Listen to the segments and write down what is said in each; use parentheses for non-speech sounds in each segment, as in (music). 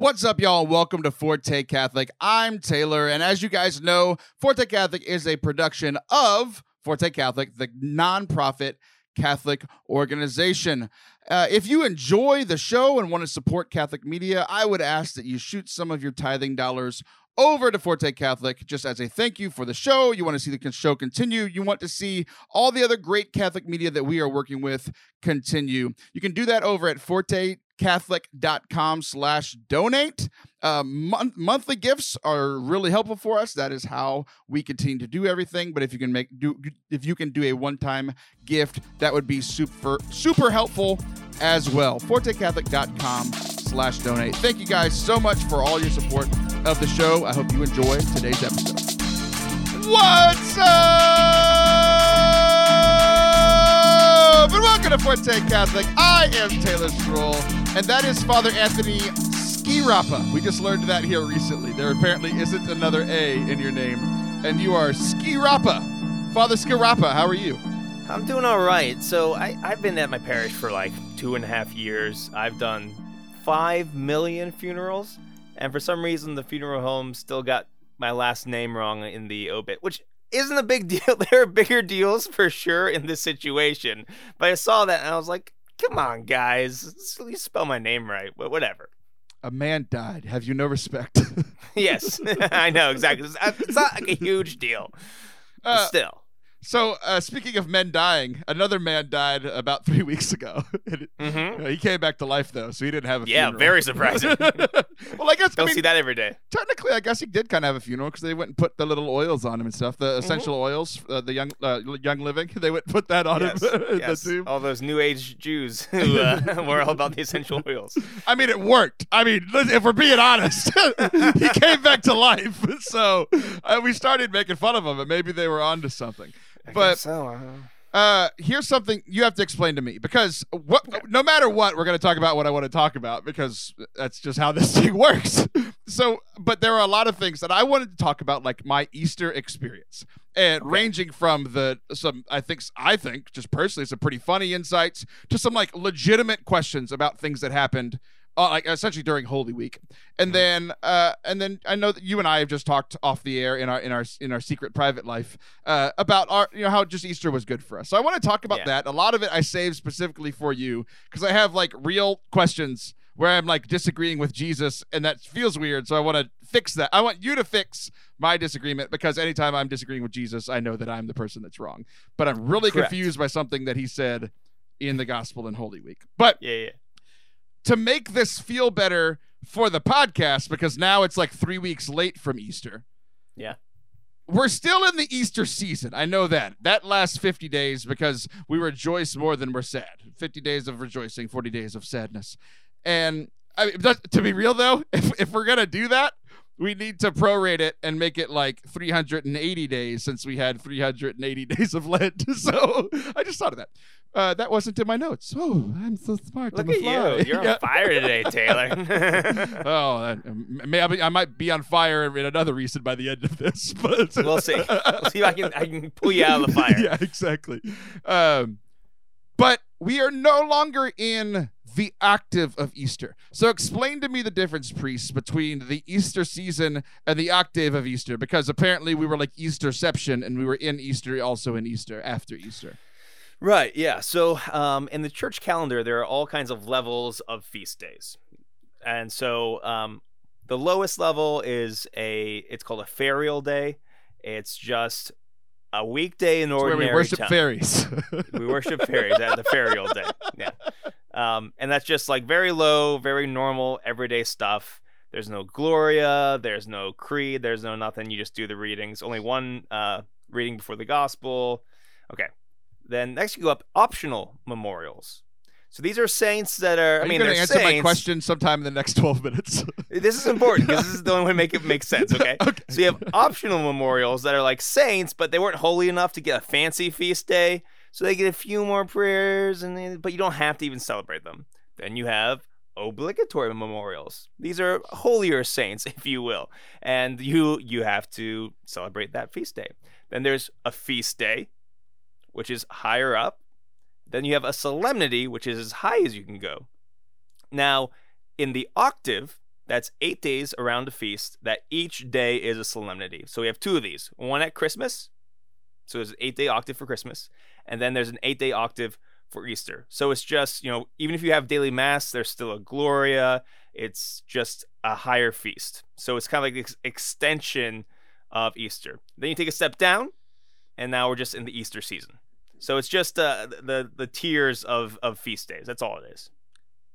What's up, y'all? Welcome to Forte Catholic. I'm Taylor, and as you guys know, Forte Catholic is a production of Forte Catholic, the nonprofit Catholic organization. Uh, if you enjoy the show and want to support Catholic media, I would ask that you shoot some of your tithing dollars over to Forte Catholic just as a thank you for the show. You want to see the show continue. You want to see all the other great Catholic media that we are working with continue. You can do that over at Forte catholic.com slash donate uh, mon- monthly gifts are really helpful for us that is how we continue to do everything but if you can make do if you can do a one-time gift that would be super super helpful as well fortecatholic.com slash donate thank you guys so much for all your support of the show i hope you enjoy today's episode what's up and welcome to forte catholic i am taylor schroll and that is Father Anthony Sciarappa. We just learned that here recently. There apparently isn't another A in your name, and you are Sciarappa. Father Sciarappa, how are you? I'm doing all right. So I, I've been at my parish for like two and a half years. I've done five million funerals, and for some reason, the funeral home still got my last name wrong in the obit, which isn't a big (laughs) deal. There are bigger deals for sure in this situation. But I saw that and I was like, Come on, guys. You spell my name right, but whatever. A man died. Have you no respect? (laughs) yes, (laughs) I know exactly. It's not like a huge deal. Uh, still. So, uh, speaking of men dying, another man died about (laughs) three weeks ago. (laughs) mm-hmm. he came back to life though, so he didn't have a yeah, funeral. very surprising. (laughs) well, I guess don't I mean, see that every day. Technically, I guess he did kind of have a funeral because they went and put the little oils on him and stuff, the mm-hmm. essential oils, uh, the young uh, young living. They went and put that on yes. him. yes. All those New Age Jews who uh, were all about the essential oils. I mean, it worked. I mean, if we're being honest, he came back to life. So uh, we started making fun of him, and maybe they were onto something but so. Uh-huh. Uh, here's something you have to explain to me because what, no matter what, we're going to talk about what I want to talk about because that's just how this (laughs) thing works. so, but there are a lot of things that I wanted to talk about, like my Easter experience, and okay. ranging from the some I think I think just personally some pretty funny insights to some like legitimate questions about things that happened uh, like essentially during Holy Week, and mm-hmm. then uh, and then I know that you and I have just talked off the air in our in our in our secret private life uh, about our you know how just Easter was good for us. So I want to talk about yeah. that. A lot of it I saved specifically for you because I have like real questions where I'm like disagreeing with Jesus, and that feels weird. So I want to fix that. I want you to fix my disagreement because anytime I'm disagreeing with Jesus, I know that I'm the person that's wrong. But I'm really Correct. confused by something that he said in the Gospel in Holy Week. But yeah, yeah to make this feel better for the podcast because now it's like three weeks late from Easter. Yeah. We're still in the Easter season. I know that. That lasts 50 days because we rejoice more than we're sad. 50 days of rejoicing, 40 days of sadness. And I mean, to be real though, (laughs) if, if we're going to do that, we need to prorate it and make it like 380 days since we had 380 (laughs) days of Lent. (laughs) So I just thought of that. Uh, that wasn't in my notes. Oh, I'm so smart. Look at fly. you. You're (laughs) yeah. on fire today, Taylor. oh, that, maybe I might be on fire in another reason by the end of this. But we'll see. We'll see if I can I can pull you out of the fire. yeah, exactly. Um, but we are no longer in the octave of Easter. So explain to me the difference, priest, between the Easter season and the octave of Easter, because apparently we were like Easterception and we were in Easter also in Easter after Easter. Right. Yeah. So um, in the church calendar, there are all kinds of levels of feast days, and so um, the lowest level is a. It's called a ferial day. It's just a weekday in ordinary where we worship time. fairies. (laughs) we worship fairies at the ferial day. Yeah. Um, and that's just like very low, very normal, everyday stuff. There's no Gloria, there's no Creed, there's no nothing. You just do the readings. Only one uh, reading before the Gospel. Okay, then next you go up optional memorials. So these are saints that are. are I mean, going to answer saints. my question sometime in the next (laughs) twelve minutes. (laughs) this is important because this is the only way to make it make (laughs) sense. Okay? okay. So you have optional memorials that are like saints, but they weren't holy enough to get a fancy feast day, so they get a few more prayers, and they, but you don't have to even celebrate them. Then you have obligatory memorials. These are holier saints, (laughs) if you will, and you you have to celebrate that feast day. Then there's a feast day, which is higher up. Then you have a solemnity, which is as high as you can go. Now, in the octave, That's eight days around a feast that each day is a solemnity. So we have two of these one at Christmas. So there's an eight day octave for Christmas. And then there's an eight day octave for Easter. So it's just, you know, even if you have daily mass, there's still a Gloria. It's just a higher feast. So it's kind of like the ex- extension of Easter. Then you take a step down, and now we're just in the Easter season. So it's just uh, the the tiers of of feast days. That's all it is.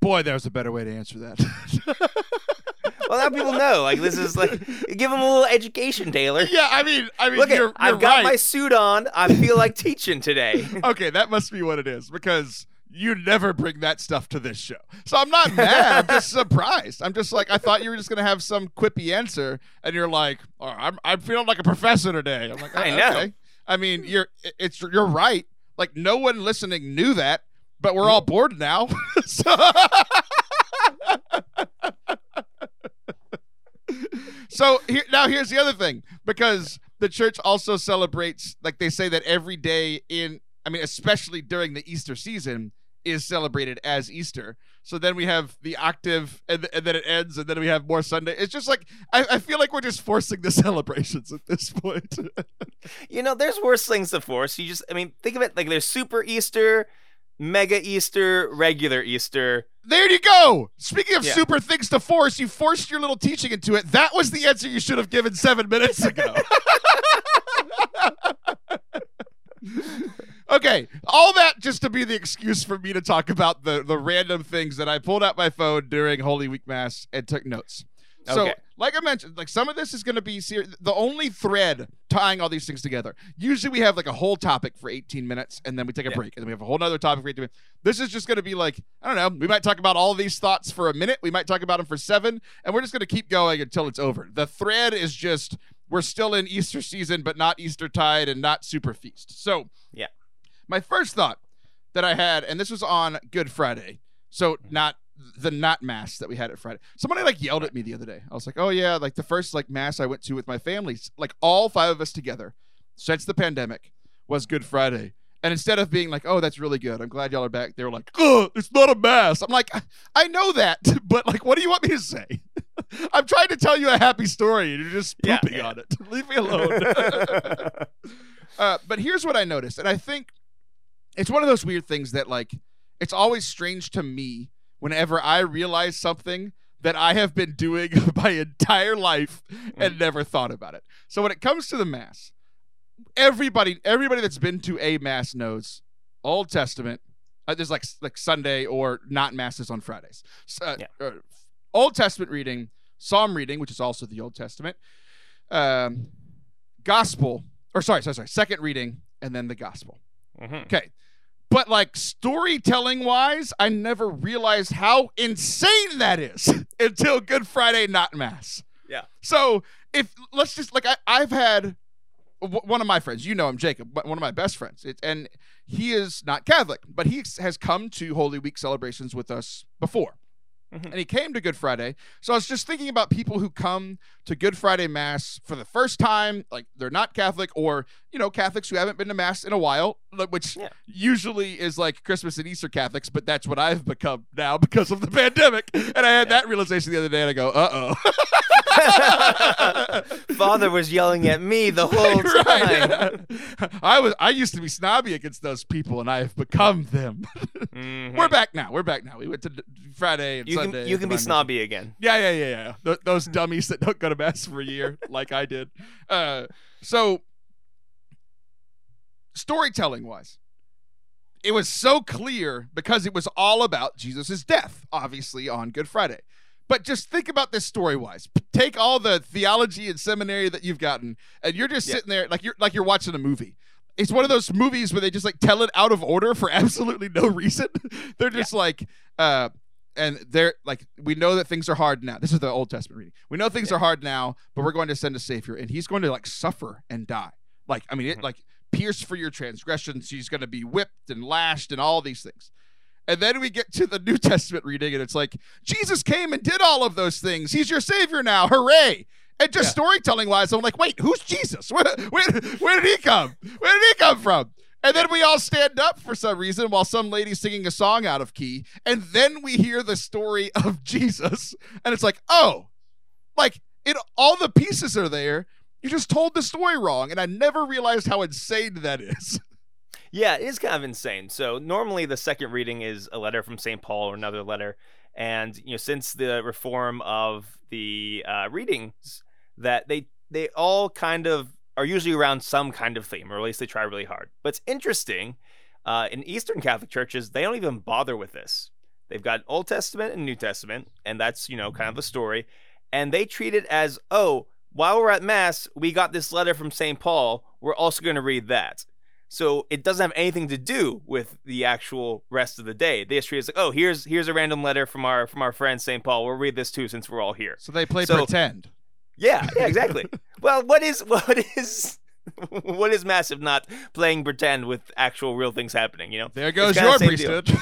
Boy, there's a better way to answer that. (laughs) Well, now people know. Like this is like give them a little education, Taylor. yeah, I mean, I mean, Look you're, I've got right. my suit on. I feel like teaching today. (laughs) okay, that must be what it is because you never bring that stuff to this show. So I'm not mad. I'm just (laughs) surprised. I'm just like I thought you were just gonna have some quippy answer, and you're like, oh, I'm I'm feeling like a professor today. I'm like, I "Oh, know. okay." I mean, you're it's you're right. Like no one listening knew that, but we're mm. all bored now. (laughs) so, so here, now here's the other thing because the church also celebrates like they say that every day in I mean especially during the Easter season is celebrated as Easter. So then we have the octave and, th- and then it ends and then we have more Sunday. It's just like I, I feel like we're just forcing the (laughs) celebrations at this point. (laughs) You know, there's worse things to force. You just, I mean, think of it like there's Super Easter, Mega Easter, regular Easter. There you go. Speaking of Yeah. super things to force, you forced your little teaching into it. That was the answer you should have given seven minutes ago. (laughs) okay, all that just to be the excuse for me to talk about the the random things that I pulled out my phone during Holy Week Mass and took notes. So, Okay. like I mentioned, like some of this is going to be ser- the only thread tying all these things together. Usually, we have like a whole topic for 18 minutes, and then we take a Yeah. break, and then we have a whole other topic for 18 minutes. This is just going to be like I don't know. We might talk about all these thoughts for a minute. We might talk about them for seven, and we're just going to keep going until it's over. The thread is just we're still in Easter season, but not Easter tide and not super feast. So, Yeah. my first thought that I had, and this was on Good Friday, so mm-hmm. not the not mass that we had at Friday. Somebody like yelled at me the other day. I was like, "Oh yeah, like the first like mass I went to with my family, like all five of us together since the pandemic was Good Friday." And instead of being like, "Oh, that's really good. I'm glad y'all are back." They were like, "Oh, it's not a mass." I'm like, "I- "I know that, (laughs) but like what do you want me to say?" (laughs) I'm trying to tell you a happy story and you're just Yeah, pooping yeah. on it. (laughs) Leave me alone. Uh, but here's what I noticed, and I think it's one of those weird things that like it's always strange to me whenever I realize something that I have been doing (laughs) my entire life and never thought about it. So when it comes to the mass, everybody everybody that's been to a mass knows Old Testament. Uh, there's like like Sunday or not masses on Fridays. Uh, Yeah. uh, Old Testament reading, Psalm reading, which is also the Old Testament, um, Gospel, or sorry, sorry, sorry, second reading, and then the Gospel. Mhm. Okay. But like storytelling wise, I never realized how insane that is (laughs) until Good Friday, not Mass. Yeah. So if let's just like I, I've had w- one of my friends, you know him, Jacob, but one of my best friends, it, and he is not Catholic, but he has come to Holy Week celebrations with us before. Mhm. And he came to Good Friday. So I was just thinking about people who come to Good Friday Mass for the first time, like they're not Catholic, or, you know, Catholics who haven't been to Mass in a while, which Yeah. usually is like Christmas and Easter Catholics, but that's what I've become now (laughs) because of the pandemic. And I had Yeah. that realization the other day, and I go, uh oh. (laughs) (laughs) Father was yelling at me the whole (laughs) time. right. I was I used to be snobby against those people, and I have become them. Mhm. We're back now. We're back now. We went to Friday and you Sunday. can you can be snobby again. Yeah, yeah, yeah, yeah. Th- those dummies that don't go to mass for a year, (laughs) like I did. Uh, so, storytelling wise, it was so clear because it was all about Jesus' death, obviously on Good Friday. But just think about this story wise. Take all the theology and seminary that you've gotten, and you're just Yeah. sitting there like you're like you're watching a movie. It's one of those movies where they just like tell it out of order for (laughs) absolutely no reason. (laughs) They're just like, uh, and they're like, we know that things are hard now. This is the Old Testament reading. We know things Yeah. are hard now, but we're going to send a savior, and he's going to like suffer and die. Like, I mean, it Mhm. like pierced for your transgressions. He's going to be whipped and lashed and all these things. And then we get to the New Testament reading, and it's like Jesus came and did all of those things. He's your savior now. Hooray! And just Yeah. storytelling wise, I'm like, wait, who's Jesus? (laughs) Where, where, where did he come? Where did he come from? And then we all stand up for some reason while some lady's singing a song out of key. And then we hear the story (laughs) of Jesus. And it's like, oh, like it all the pieces are there. You just told the story wrong, and I never realized how insane that is. (laughs) Yeah, it is kind of insane. So normally the second reading is a letter from St. Paul or another letter, and you know since the reform of the uh, readings, that they they all kind of are usually around some kind of theme, or at least they try really hard. But it's interesting. Uh, in Eastern Catholic churches, they don't even bother with this. They've got Old Testament and New Testament, and that's you know kind of a story, and they treat it as oh, while we're at Mass, we got this letter from St. Paul. We're also going to read that. So it doesn't have anything to do with the actual rest of the day. The history is like, oh, here's here's a random letter from our from our friend St. Paul. We'll read this too since we're all here. So they play So- pretend. Yeah, yeah, exactly. (laughs) well, what is what is (laughs) what is massive not playing pretend with actual real things happening, you know? There goes your priesthood. (laughs)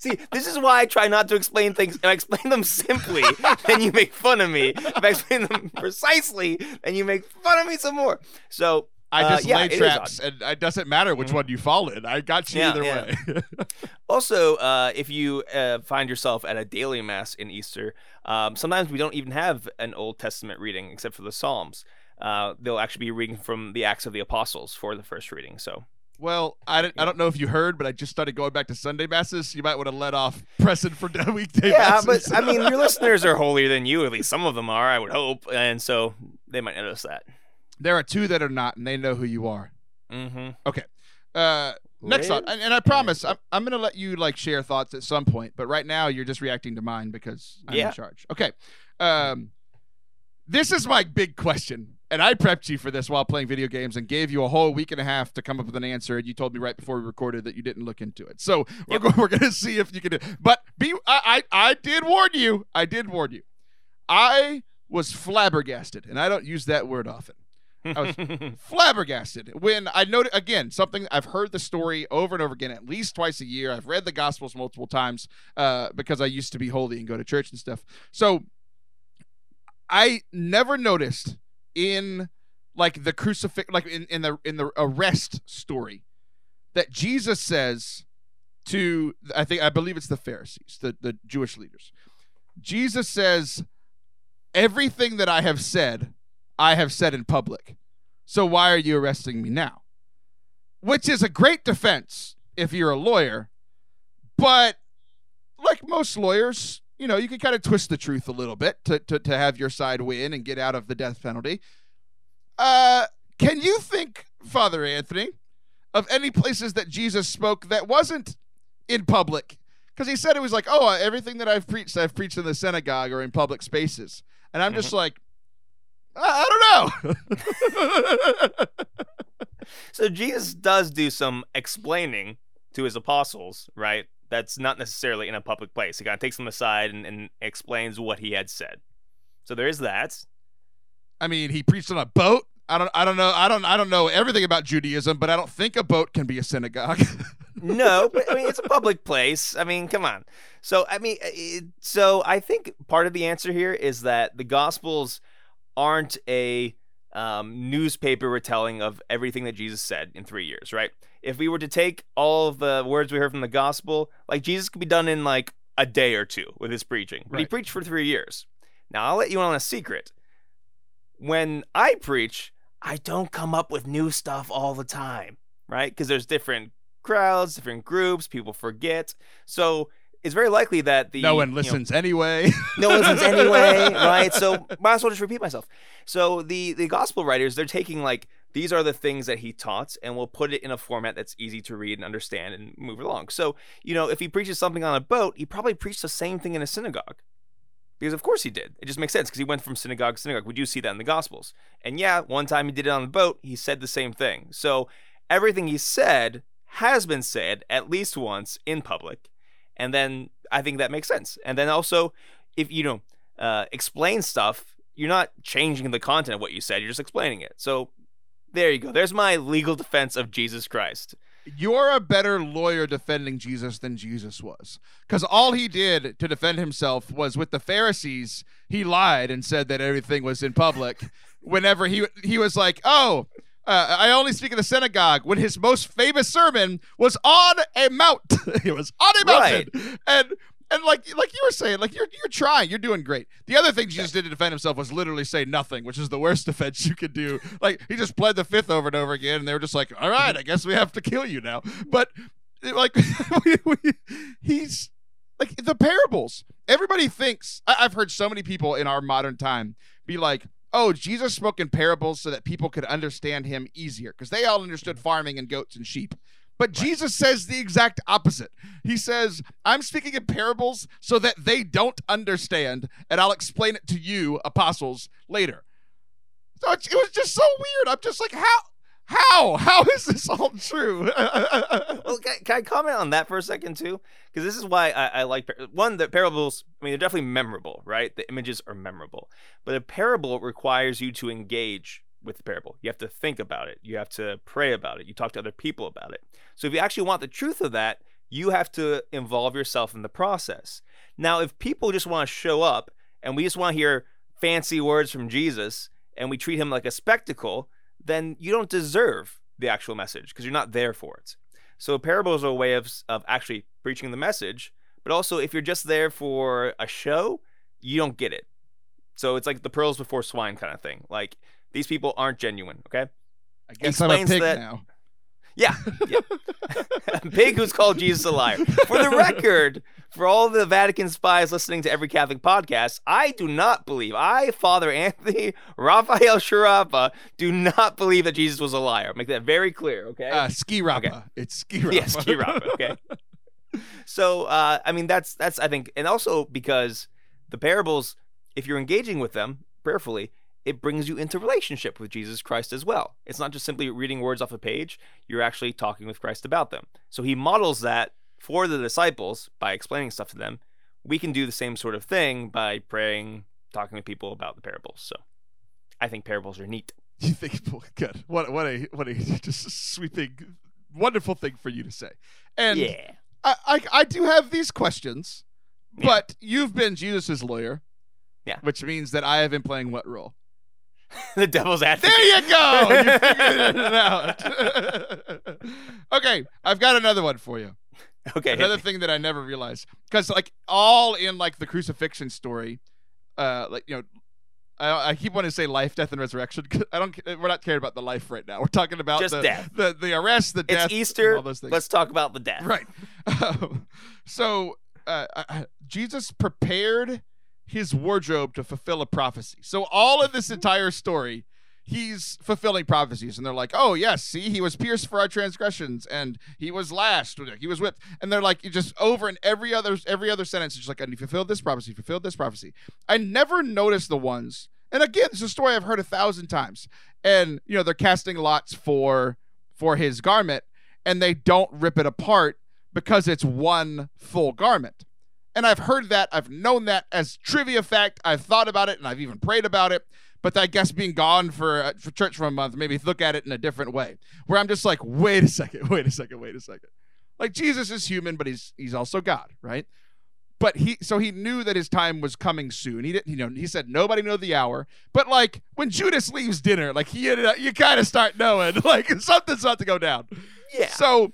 See, this is why I try not to explain things. If I explain them simply, then you make fun of me. If I explain them precisely, then you make fun of me some more. So I Uh, just yeah, lay it is traps, and it doesn't matter which Mhm. one you fall in. I got you Yeah, either yeah. way. (laughs) Also, uh, if you uh, find yourself at a daily mass in Easter, um, sometimes we don't even have an Old Testament reading except for the Psalms. Uh, they'll actually be reading from the Acts of the Apostles for the first reading. So, well, I don't, I don't know if you heard, but I just started going back to Sunday masses. You might want to let off pressing for (laughs) weekday yeah, but. I mean, your (laughs) listeners are holier than you. At least some of them are, I would hope, and so they might notice that. There are two that are not, and they know who you are. Mm-hmm. Okay. Uh, next thought, and, and I promise I'm, I'm gonna let you like share thoughts at some point, but right now you're just reacting to mine because I'm Yeah. in charge. Okay. Um, this is my big question, and I prepped you for this while playing video games and gave you a whole week and a half to come up with an answer, and you told me right before we recorded that you didn't look into it. So we're Yep. go- (laughs) we're gonna see if you can do. But be I, I I did warn you. I did warn you. I was flabbergasted, and I don't use that word often was- (laughs) flabbergasted when I noted again something I've heard the story over and over again at least twice a year. I've read the Gospels multiple times uh, because I used to be holy and go to church and stuff. So I never noticed in like the crucifix, like in, in the in the arrest story, that Jesus says to I think I believe it's the Pharisees, the the Jewish leaders. Jesus says, "Everything that I have said." I have said in public. So why are you arresting me now? Which is a great defense if you're a lawyer, but like most lawyers, you know, you can kind of twist the truth a little bit to, to, to have your side win and get out of the death penalty. Uh, can you think, Father Anthony, of any places that Jesus spoke that wasn't in public? Because he said it was like, oh, everything that I've preached, I've preached in the synagogue or in public spaces. And I'm just like, I I don't know. (laughs) so Jesus does do some explaining to his apostles, right? That's not necessarily in a public place. He kind of takes them aside and, and explains what he had said. So there is that. I mean, he preached on a boat. I don't. I don't know. I don't. I don't know everything about Judaism, but I don't think a boat can be a synagogue. (laughs) no, but I mean it's a public place. I mean, come on. So I mean, uh, it, so I think part of the answer here is that the Gospels aren't a um, newspaper retelling of everything that Jesus said in three years, right? If we were to take all of the words we heard from the Gospel, like Jesus could be done in like a day or two with his preaching, but he preached for three years. Now I'll let you in on a secret. When I preach, I don't come up with new stuff all the time, right? Because there's different crowds, different groups, people forget. So it's very likely that the no one you know, listens anyway. no one listens (laughs) anyway, right? So might as well just repeat myself. So the the gospel writers, they're taking like these are the things that he taught, and we'll put it in a format that's easy to read and understand and move along. So you know, if he preaches something on a boat, he probably preached the same thing in a synagogue. Because of course he did. It just makes sense because he went from synagogue to synagogue. We do see that in the Gospels. And yeah, one time he did it on the boat, he said the same thing. So everything he said has been said at least once in public. And then I think that makes sense. And then also, if you know, uh, explain stuff, you're not changing the content of what you said, you're just explaining it. So there you go. There's my legal defense of Jesus Christ. You're a better lawyer defending Jesus than Jesus was. Because all he did to defend himself was with the Pharisees, he lied and said that everything was in public. Whenever he he was like, oh, uh, I only speak in the synagogue, when his most famous sermon was on a mount. (laughs) it was on a mountain. And And like like you were saying, like you're you're trying, you're doing great. The other thing Jesus did to defend himself was literally say nothing, which is the worst (laughs) defense you could do. Like he just pled the fifth over and over again, and they were just like, "All right, I guess we have to kill you now." But like (laughs) we, we, he's like the parables. Everybody thinks I, I've heard so many people in our modern time be like, "Oh, Jesus spoke in parables so that people could understand him easier," because they all understood mm. farming and goats and sheep. But Jesus says the exact opposite. He says, I'm speaking in parables so that they don't understand, and I'll explain it to you, apostles, later. So it, it was just so weird. I'm just like, how? How? How is this all true? (laughs) well, can, can, I comment on that for a second too? Because this is why I, I like par- one. The parables, I mean, they're definitely memorable, right? The images are memorable, but a parable requires you to engage with the parable. You have to think about it. You have to pray about it. You talk to other people about it. So if you actually want the truth of that, you have to involve yourself in the process. Now, if people just want to show up and we just want to hear fancy words from Jesus and we treat him like a spectacle, then you don't deserve the actual message because you're not there for it. So parables are a way of, of actually preaching the message, but also if you're just there for a show, you don't get it. So it's like the pearls before swine kind of thing. Like these people aren't genuine. Okay. I guess I'm a pig that, now. Yeah, yeah. (laughs) a pig who's called Jesus a liar. For the record, for all the Vatican spies listening to every Catholic podcast, I do not believe, I, Father Anthony (laughs) Raphael Sciarappa, do not believe that Jesus was a liar. Make that very clear, okay? Uh, ski Rappa. Okay. It's ski Rappa. Yeah, ski Rappa, okay. (laughs) so, uh, I mean, that's, that's, I think, and also because the parables, if you're engaging with them prayerfully, it brings you into relationship with Jesus Christ as well. It's not just simply reading words off a page, you're actually talking with Christ about them. So he models that for the disciples by explaining stuff to them. We can do the same sort of thing by praying, talking to people about the parables. So I think parables are neat. (laughs) You think good. What what a what a (laughs) just a sweeping wonderful thing for you to say. And yeah. I, I, I do have these questions, yeah. but you've been Jesus's lawyer. Yeah. Which means that I have been playing what role? (laughs) the devil's advocate. There you go. You (laughs) figured it out. (laughs) okay, I've got another one for you. Okay. Another thing that I never realized, because like all in like the crucifixion story, uh, like you know, I, I keep wanting to say life, death, and resurrection. I don't. We're not caring about the life right now. We're talking about Just the, death. the the arrest, the death, it's Easter. all those things. Let's talk about the death. Right. Um, so uh, Jesus prepared his wardrobe to fulfill a prophecy. So all of this entire story, he's fulfilling prophecies, and they're like, "Oh yes, see, he was pierced for our transgressions, and he was lashed, he was whipped," and they're like, just over in every other every other sentence, it's just like, "And he fulfilled this prophecy, fulfilled this prophecy." I never noticed the ones, and again, it's a story I've heard a thousand times, and you know they're casting lots for for his garment, and they don't rip it apart because it's one full garment. And I've heard that, I've known that as trivia fact. I've thought about it and I've even prayed about it. But I guess being gone for uh, for church for a month maybe look at it in a different way. Where I'm just like, wait a second, (laughs) wait a second, wait a second. Like Jesus is human, but he's he's also God, right? But he so he knew that his time was coming soon. He didn't, you know, he said nobody know the hour. But like when Judas leaves dinner, like he you kind of start knowing (laughs) like something's about to go down. Yeah. So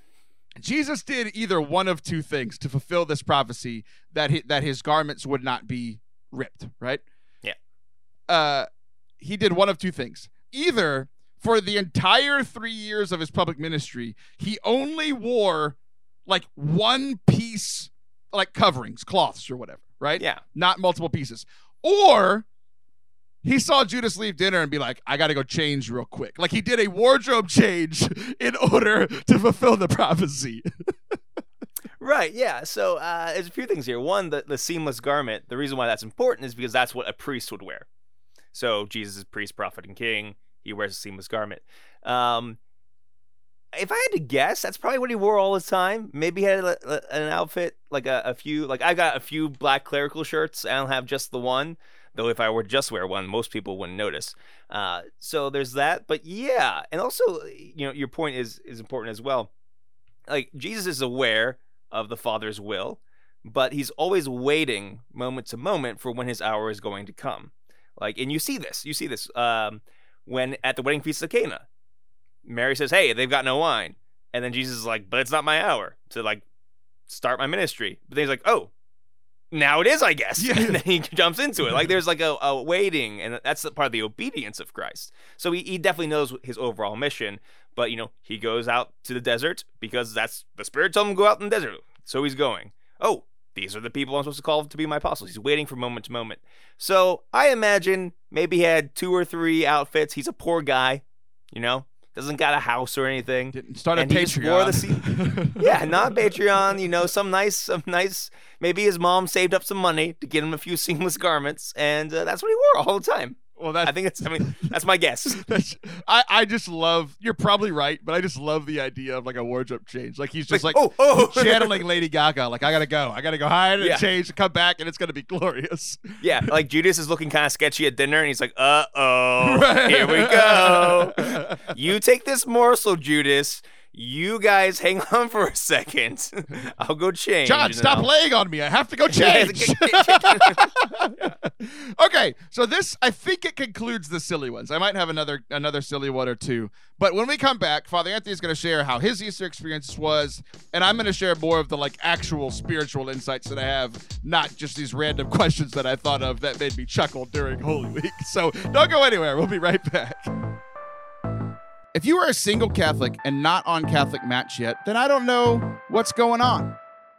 Jesus did either one of two things to fulfill this prophecy that he, that his garments would not be ripped, right? Yeah. Uh, he did one of two things. Either for the entire three years of his public ministry, he only wore like one piece, like coverings, cloths, or whatever, right? Yeah. Not multiple pieces. Or he saw Judas leave dinner and be like, I got to go change real quick. Like he did a wardrobe change (laughs) in order to fulfill the prophecy. right. Yeah. So uh, there's a few things here. One, the, the seamless garment. The reason why that's important is because that's what a priest would wear. So Jesus is priest, prophet, and king. He wears a seamless garment. Um, if I had to guess, that's probably what he wore all the time. Maybe he had a, a, an outfit like a, a few, like I got a few black clerical shirts. I don't have just the one. Though if I were just wear one, most people wouldn't notice. Uh, so there's that. But yeah, and also you know your point is is important as well. Like Jesus is aware of the Father's will, but he's always waiting moment to moment for when his hour is going to come. Like, and you see this, you see this um, when at the wedding feast of Cana, Mary says, "Hey, they've got no wine," and then Jesus is like, "But it's not my hour to like start my ministry." But then he's like, "Oh, now it is, I guess. Yeah. And then he jumps into it. Like (laughs) there's like a, a waiting, and that's the part of the obedience of Christ. So he, he definitely knows his overall mission. But you know, he goes out to the desert because that's the Spirit told him to go out in the desert. So he's going. Oh, these are the people I'm supposed to call to be my apostles. He's waiting from moment to moment. So I imagine maybe he had two or three outfits. He's a poor guy, you know, doesn't got a house or anything. Didn't start a And he just wore the Patreon. (laughs) Yeah, not Patreon. You know, some nice, some nice. Maybe his mom saved up some money to get him a few seamless garments, and uh, that's what he wore all the time. Well, that's I think it's. I mean, that's my guess. (laughs) That's, I, I just love you're probably right, but I just love the idea of like a wardrobe change. Like he's just like, oh, oh, (laughs) channeling Lady Gaga. Like I gotta go, I gotta go hide and Yeah. change, come back, and it's gonna be glorious. yeah, like Judas is looking kind of sketchy at dinner, and he's like, "Uh oh, (laughs) here we go. You take this morsel, Judas. You guys (laughs) hang on for a second. (laughs) I'll go change." John, stop I'll- laying on me. I have to go (laughs) change. okay, so this I think it concludes the silly ones. I might have another another silly one or two, but when we come back, Father Anthony is going to share how his Easter experience was, and I'm going to share more of the like actual spiritual insights that I have, not just these random questions that I thought of that made me chuckle during Holy Week. So don't go anywhere. We'll be right back. If you are a single Catholic and not on Catholic Match yet, then I don't know what's going on.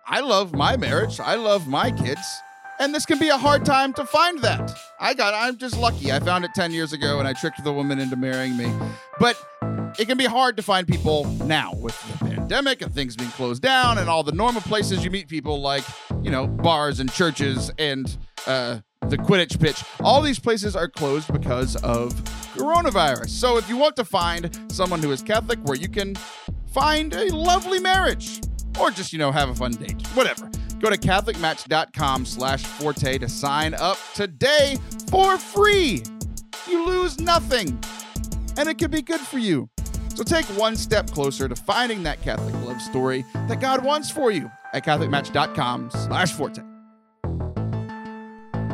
I love my marriage. I love my kids. And this can be a hard time to find that. I got I'm just lucky. I found it 10 years ago and I tricked the woman into marrying me. But it can be hard to find people now with the pandemic and things being closed down and all the normal places you meet people like, you know, bars and churches and uh the Quidditch pitch. All these places are closed because of coronavirus. So if you want to find someone who is Catholic where you can find a lovely marriage or just, you know, have a fun date, whatever. Go to catholicmatch.com slash forte to sign up today for free. You lose nothing, and it could be good for you. So take one step closer to finding that Catholic love story that God wants for you at catholicmatch.com slash forte.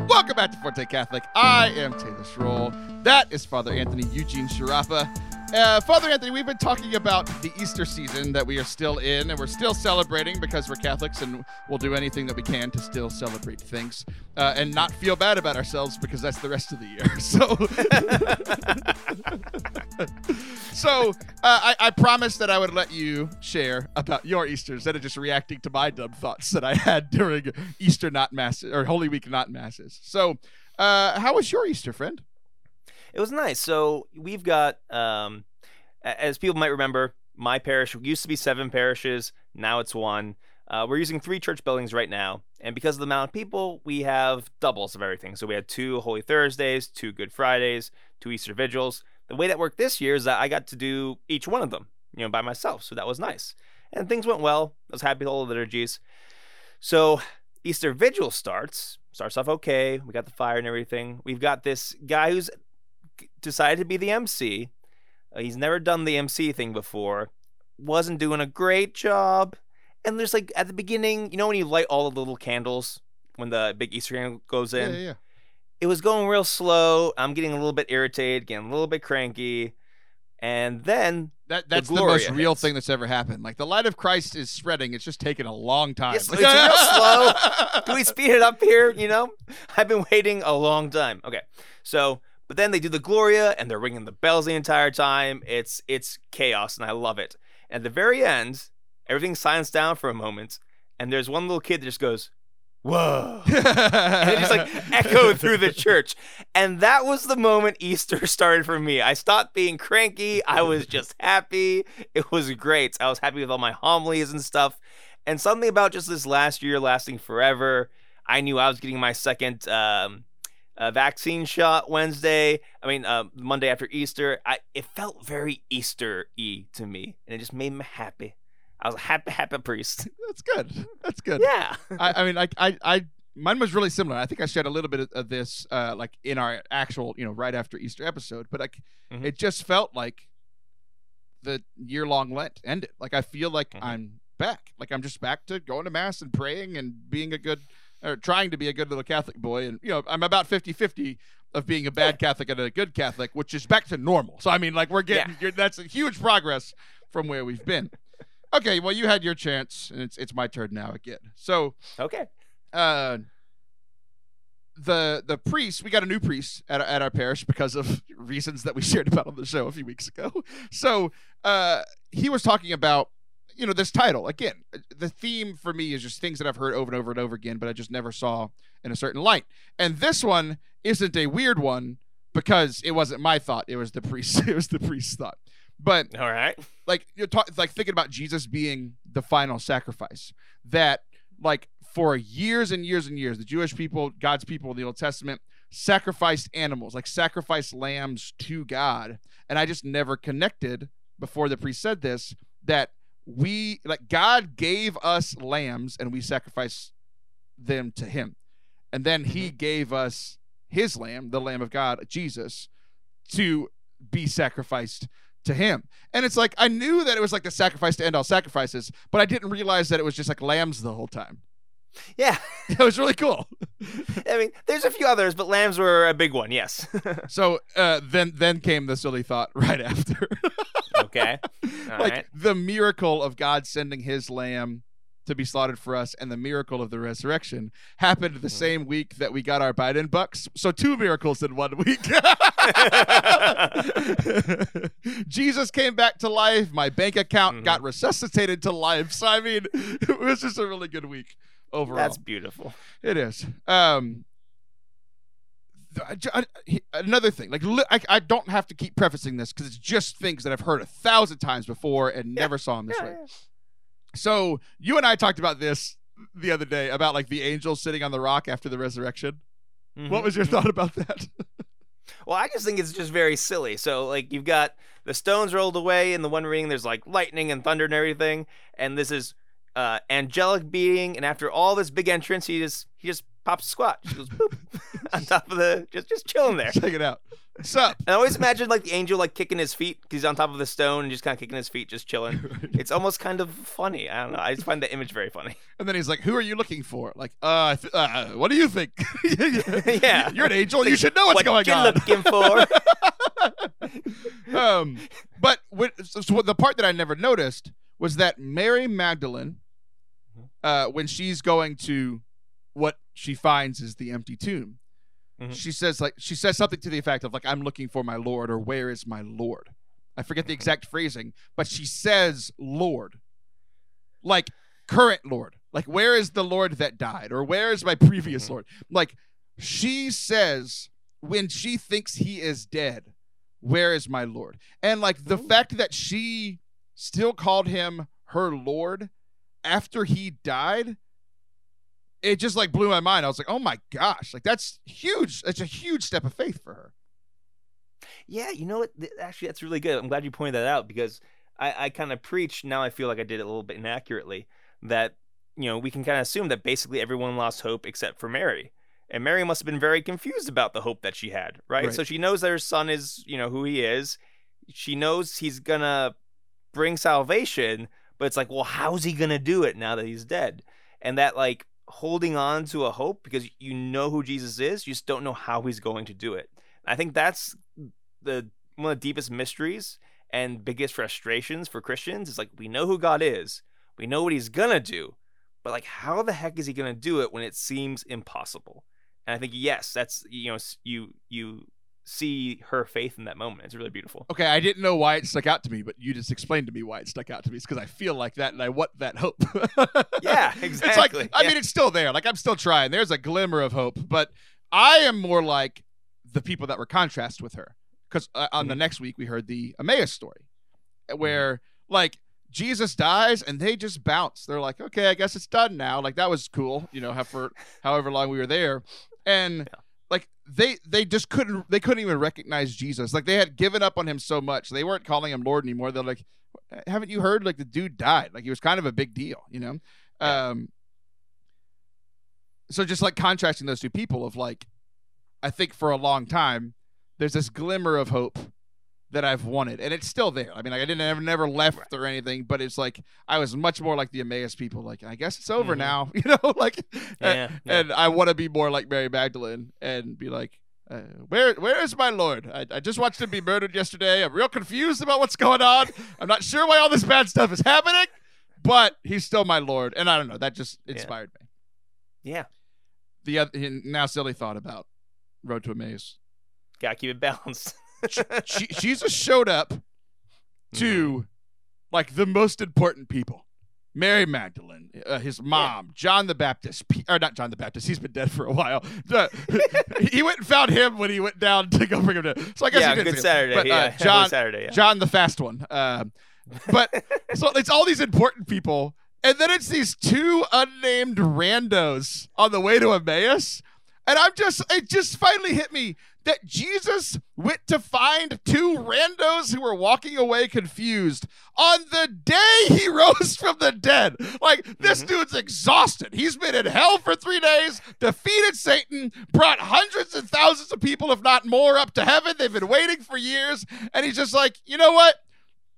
Welcome back to Forte Catholic. I am Taylor Schroll. That is Father Anthony Eugene Sharapa. Uh, Father Anthony, we've been talking about the Easter season that we are still in, and we're still celebrating because we're Catholics, and we'll do anything that we can to still celebrate things uh, and not feel bad about ourselves because that's the rest of the year. (laughs) So, (laughs) so uh, I, I promised that I would let you share about your Easter instead of just reacting to my dumb thoughts that I had (laughs) during Easter not masses or Holy Week not masses. So, uh, how was your Easter, friend? It was nice. So we've got, um, as people might remember, my parish used to be seven parishes. Now it's one. Uh, we're using three church buildings right now, and because of the amount of people, we have doubles of everything. So we had two Holy Thursdays, two Good Fridays, two Easter Vigils. The way that worked this year is that I got to do each one of them, you know, by myself. So that was nice, and things went well. I was happy with all the liturgies. So Easter Vigil starts starts off okay. We got the fire and everything. We've got this guy who's decided to be the MC. Uh, he's never done the MC thing before. Wasn't doing a great job. And there's like at the beginning, you know, when you light all the little candles when the big Easter candle goes in, yeah, yeah. it was going real slow. I'm getting a little bit irritated, getting a little bit cranky. And then, That that's the, Gloria most real hits. thing that's ever happened. Like the light of Christ is spreading. It's just taking a long time. Yes, it's real (laughs) slow. can we speed it up here? You know, I've been waiting a long time. Okay, so but then they do the Gloria and they're ringing the bells the entire time. It's it's chaos and I love it. And at the very end, everything silence down for a moment, and there's one little kid that just goes, "Whoa!" (laughs) and it just like echoed through the church. And that was the moment Easter (laughs) started for me. I stopped being cranky. I was just happy. It was great. I was happy with all my homilies and stuff. And something about just this last year lasting forever. I knew I was getting my second um, uh, vaccine shot Wednesday. I mean, uh, Monday after Easter. I it felt very Easter-y to me, and it just made me happy. I was a happy, happy priest. (laughs) That's good. That's good. yeah. I, I mean, I, I, I, mine was really similar. I think I shared a little bit of, of this, uh, like in our actual, you know, right after Easter episode. But like, Mhm. it just felt like the year-long Lent ended. Like I feel like Mhm. I'm back. Like I'm just back to going to mass and praying and being a good, or trying to be a good little Catholic boy. And you know, I'm about 50-50 of being a bad Catholic and a good Catholic, which is back to normal. So I mean, like we're getting Yeah. that's a huge progress from where we've been. Okay, well you had your chance, and it's it's my turn now again. So Okay. uh, the the priest, we got a new priest at, at our parish because of (laughs) reasons that we shared about on the show a few weeks ago. So uh, he was talking about you know this title again. The theme for me is just things that I've heard over and over and over again, but I just never saw in a certain light. And this one isn't a weird one because it wasn't my thought; it was the priest. (laughs) It was the priest's thought. But All right. like you're talking like thinking about Jesus being the final sacrifice that like for years and years and years the Jewish people God's people in the Old Testament sacrificed animals like sacrificed lambs to God and I just never connected before the priest said this that we like God gave us lambs and we sacrifice them to him and then he mm-hmm. gave us his lamb the lamb of God Jesus to be sacrificed to him. And it's like I knew that it was like the sacrifice to end all sacrifices, but I didn't realize that it was just like lambs the whole time. Yeah. (laughs) That was really cool. (laughs) I mean, there's a few others, but lambs were a big one. Yes. (laughs) So uh, then then came the silly thought right after. okay. All like right. the miracle of God sending his lamb to be slaughtered for us and the miracle of the resurrection happened the Mhm. same week that we got our Biden bucks. So two miracles in one week. Jesus came back to life. My bank account Mhm. got resuscitated to life. So I mean, it was just a really good week overall. That's beautiful. It is. Um, I I- another thing, like li- I, I don't have to keep prefacing this because it's just things that I've heard a thousand times before and Yeah. never saw in this Yeah, way. yeah. So you and I talked about this the other day about like the angel sitting on the rock after the resurrection. What Mhm. was your thought about that? (laughs) Well, I just think it's just very silly. So, like, you've got the stones rolled away in the one ring. There's like lightning and thunder and everything, and this is uh, angelic being. And after all this big entrance, he just he just pops a squat, just goes boop (laughs) on top of the just just chilling there. Check it out. What's up? And I always imagine like the angel like kicking his feet because he's on top of the stone and just kind of kicking his feet, just chilling. (laughs) It's almost kind of funny. I don't know. I just find the image very funny. (laughs) And then he's like, "Who are you looking for?" Like, uh, th- uh what do you think? Yeah. you're an angel. You should know what's what going you on. looking for? um, but what, so, so the part that I never noticed was that Mary Magdalene. Uh, when she's going to what she finds is the empty tomb, Mhm. she says like she says something to the effect of like I'm looking for my Lord or where is my Lord? I forget the Mhm. exact phrasing, but she says Lord, like current Lord, like where is the Lord that died or where is my previous Mhm. Lord? Like she says when she thinks he is dead, where is my Lord? And like the Ooh. fact that she still called him her Lord after he died, it just like blew my mind. I was like, oh my gosh, like that's huge. That's a huge step of faith for her. Yeah, you know what? Actually, that's really good. I'm glad you pointed that out because I, I kind of preached. Now I feel like I did it a little bit inaccurately. That you know we can kind of assume that basically everyone lost hope except for Mary, and Mary must have been very confused about the hope that she had. Right. Right. So she knows that her son is you know who he is. She knows he's gonna bring salvation, but it's like, well, how's he gonna do it now that he's dead? And that like holding on to a hope because you know who Jesus is, you just don't know how he's going to do it. I think that's the one of the deepest mysteries and biggest frustrations for Christians is like we know who God is, we know what He's gonna do, but like how the heck is He gonna do it when it seems impossible? And I think yes, that's you know you you see her faith in that moment. It's really beautiful. Okay, I didn't know why it stuck out to me, but you just explained to me why it stuck out to me. It's because I feel like that and I want that hope. (laughs) Yeah, exactly. It's like I Yeah. mean, it's still there. Like I'm still trying. There's a glimmer of hope, but I am more like the people that were contrast with her. Because uh, on the Mm-hmm. next week we heard the Emmaus story, where like Jesus dies and they just bounce. They're like, okay, I guess it's done now. Like that was cool, you know, how for however long we were there, and like they they just couldn't they couldn't even recognize Jesus. Like they had given up on him so much. They weren't calling him Lord anymore. They're like, haven't you heard? Like the dude died. Like he was kind of a big deal, you know. Um. So just like contrasting those two people of like, I think for a long time, there's this glimmer of hope that I've wanted, and it's still there. I mean, like, I didn't ever never left or anything, but it's like I was much more like the Emmaus people. Like, I guess it's over Mhm. now, (laughs) you know. (laughs) Like, Yeah, yeah. and I want to be more like Mary Magdalene and be like, uh, where where is my Lord? I, I just watched him be murdered yesterday. I'm real confused about what's going on. I'm not sure why all this bad stuff is happening, but he's still my Lord. And I don't know. That just Yeah. inspired me. yeah. the other now silly thought about Road to Emmaus. Gotta keep it balanced. (laughs) she, (laughs) Jesus showed up to like the most important people. Mary Magdalene, uh, his mom, John the Baptist, P- or not John the Baptist. He's been dead for a while. Uh, (laughs) he went and found him when he went down to go bring him to. So I guess yeah, he did good him. Saturday. But, uh, (laughs) yeah, John, Saturday. Yeah. John the fast one. Um, but so it's all these important people, and then it's these two unnamed randos on the way to Emmaus, and I'm just it just finally hit me that Jesus went to find two randos who were walking away confused on the day he (laughs) rose from the dead. Like, this Mhm. dude's exhausted. He's been in hell for three days, defeated Satan, brought hundreds and thousands of people, if not more, up to heaven. They've been waiting for years. And he's just like, you know what?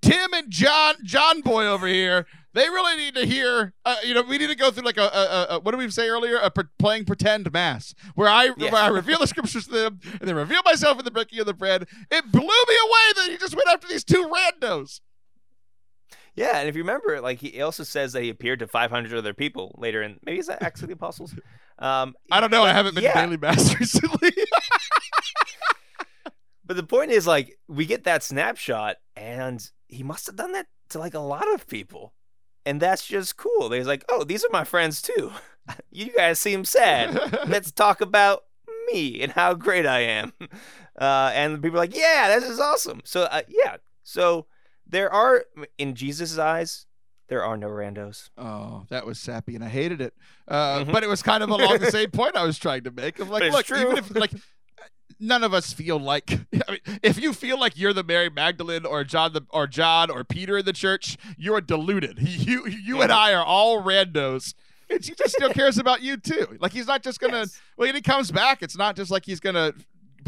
Tim and John, John Boy over here, they really need to hear. Uh, you know, we need to go through like a, a, a what did we say earlier? A pre- playing pretend mass, where I Yeah. where I reveal the (laughs) scriptures to them and then reveal myself in the breaking of the bread. It blew me away that he just went after these two randos. Yeah, and if you remember, like he also says that he appeared to 500 other people later in maybe is that Acts of the Apostles? Um, I don't know. I haven't been yeah. to daily mass (laughs) recently. (laughs) But the point is, like, we get that snapshot, and he must have done that to like a lot of people, and that's just cool. He's like, "Oh, these are my friends too. (laughs) you guys seem sad. (laughs) Let's talk about me and how great I am." (laughs) Uh, and people are like, "Yeah, this is awesome." So, uh, yeah, so there are in Jesus' eyes, there are no randos. Oh, that was sappy, and I hated it. Uh, Mhm. But it was kind of along the same point I was trying to make. Of like, look, true. even if like none of us feel like, (laughs) I mean, if you feel like you're the Mary Magdalene or John the or John or Peter in the church, you're deluded. (laughs) You you and I are all randos. And Jesus still (laughs) cares about you too. Like he's not just gonna Yes. when he comes back. It's not just like he's gonna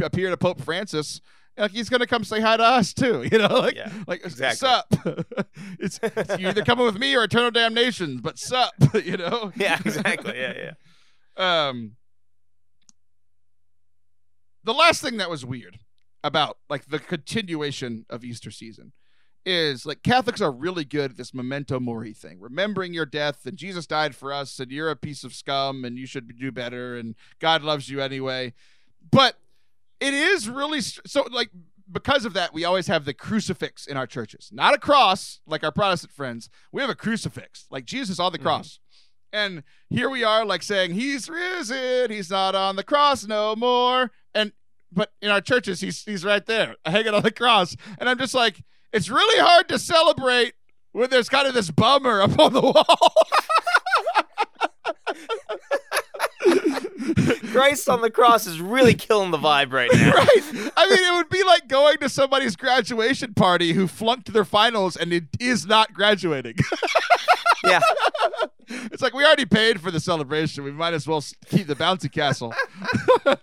appear to Pope Francis. Like he's gonna come say hi to us too. You know, like Yeah, like exactly. sup. it's, it's you either coming with me or eternal damnation. But sup, you know. Yeah, exactly. Yeah, yeah. Um, the last thing that was weird about like the continuation of Easter season is like Catholics are really good at this memento mori thing, remembering your death and Jesus died for us and you're a piece of scum and you should do better and God loves you anyway. But it is really so like because of that we always have the crucifix in our churches. Not a cross like our Protestant friends. We have a crucifix. Like Jesus on the Mhm. cross. And here we are like saying he's risen, he's not on the cross no more. But in our churches he's he's right there hanging on the cross. And I'm just like it's really hard to celebrate when there's kind of this bummer up on the wall. (laughs) Christ on the cross is really killing the vibe right now. right. I mean, it would be like going to somebody's graduation party who flunked their finals and it is not graduating. (laughs) Yeah. (laughs) It's like we already paid for the celebration. We might as well keep the bouncy castle. (laughs)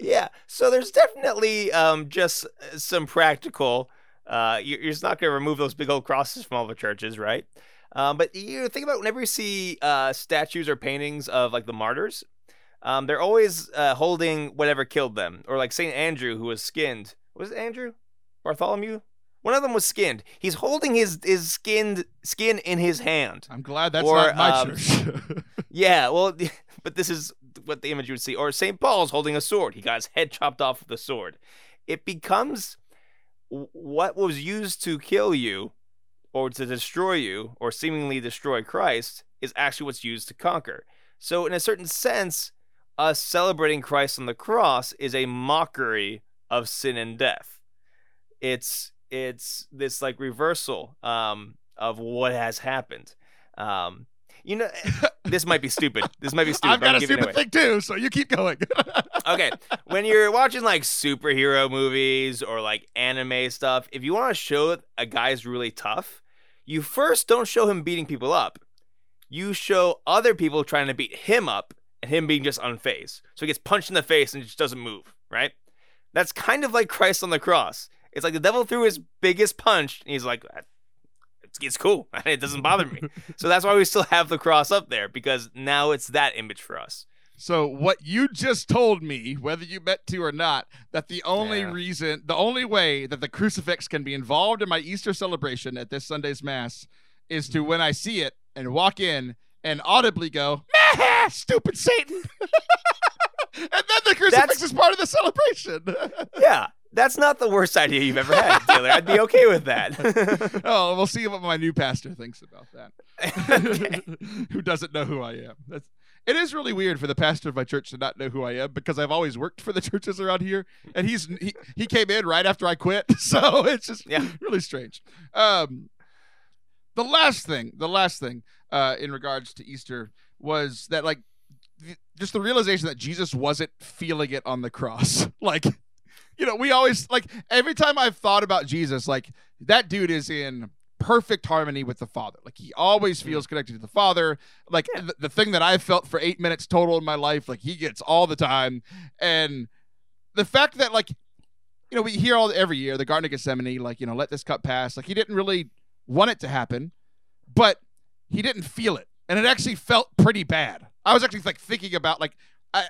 Yeah. So there's definitely um, just uh, some practical. Uh, you- you're just not going to remove those big old crosses from all the churches, right? Um, but you think about whenever you see uh, statues or paintings of like the martyrs, um, they're always uh, holding whatever killed them, or like Saint Andrew who was skinned. Was it Andrew? Bartholomew? One of them was skinned. He's holding his his skinned skin in his hand. I'm glad that's Or, not my um, church. (laughs) Yeah, well, (laughs) but this is what the image you would see. Or St. Paul's holding a sword. He got his head chopped off with a sword. It becomes what was used to kill you or to destroy you or seemingly destroy Christ is actually what's used to conquer. So, in a certain sense, us celebrating Christ on the cross is a mockery of sin and death. It's it's this like reversal um, of what has happened. Um, you know, (laughs) this might be stupid. This might be stupid. I've got a stupid thing too, so you keep going. (laughs) Okay, when you're watching like superhero movies or like anime stuff, if you want to show a guy's really tough, you first don't show him beating people up. You show other people trying to beat him up and him being just unfazed. So he gets punched in the face and just doesn't move, right? That's kind of like Christ on the cross. It's like the devil threw his biggest punch and he's like, it's, it's cool. (laughs) It doesn't bother me. (laughs) so that's why we still have the cross up there because now it's that image for us. So what you just told me, whether you meant to or not, that the only Yeah. reason, the only way that the crucifix can be involved in my Easter celebration at this Sunday's mass is to mm-hmm. when I see it and walk in and audibly go (laughs) stupid Satan. and then the crucifix That's- is part of the celebration. Yeah, that's not the worst idea you've ever had, Taylor. I'd be okay with that. (laughs) oh, we'll see what my new pastor thinks about that. (laughs) Who doesn't know who I am? That's it is really weird for the pastor of my church to not know who I am because I've always worked for the (laughs) churches around here, and he's he, he came in right after I quit, so it's just Yeah. really strange. Um, the last thing, the last thing, uh, in regards to Easter was that like just the realization that Jesus wasn't feeling it on the cross, like. You know, we always like every time I've thought about Jesus, like that dude is in perfect harmony with the Father. Like he always feels connected to the Father. Like the, the thing that I've felt for eight minutes total in my life, like he gets all the time. And the fact that like, you know, we hear all every year the Garden of Gethsemane, like you know, let this cup pass. Like he didn't really want it to happen, but he didn't feel it, and it actually felt pretty bad. I was actually like thinking about like I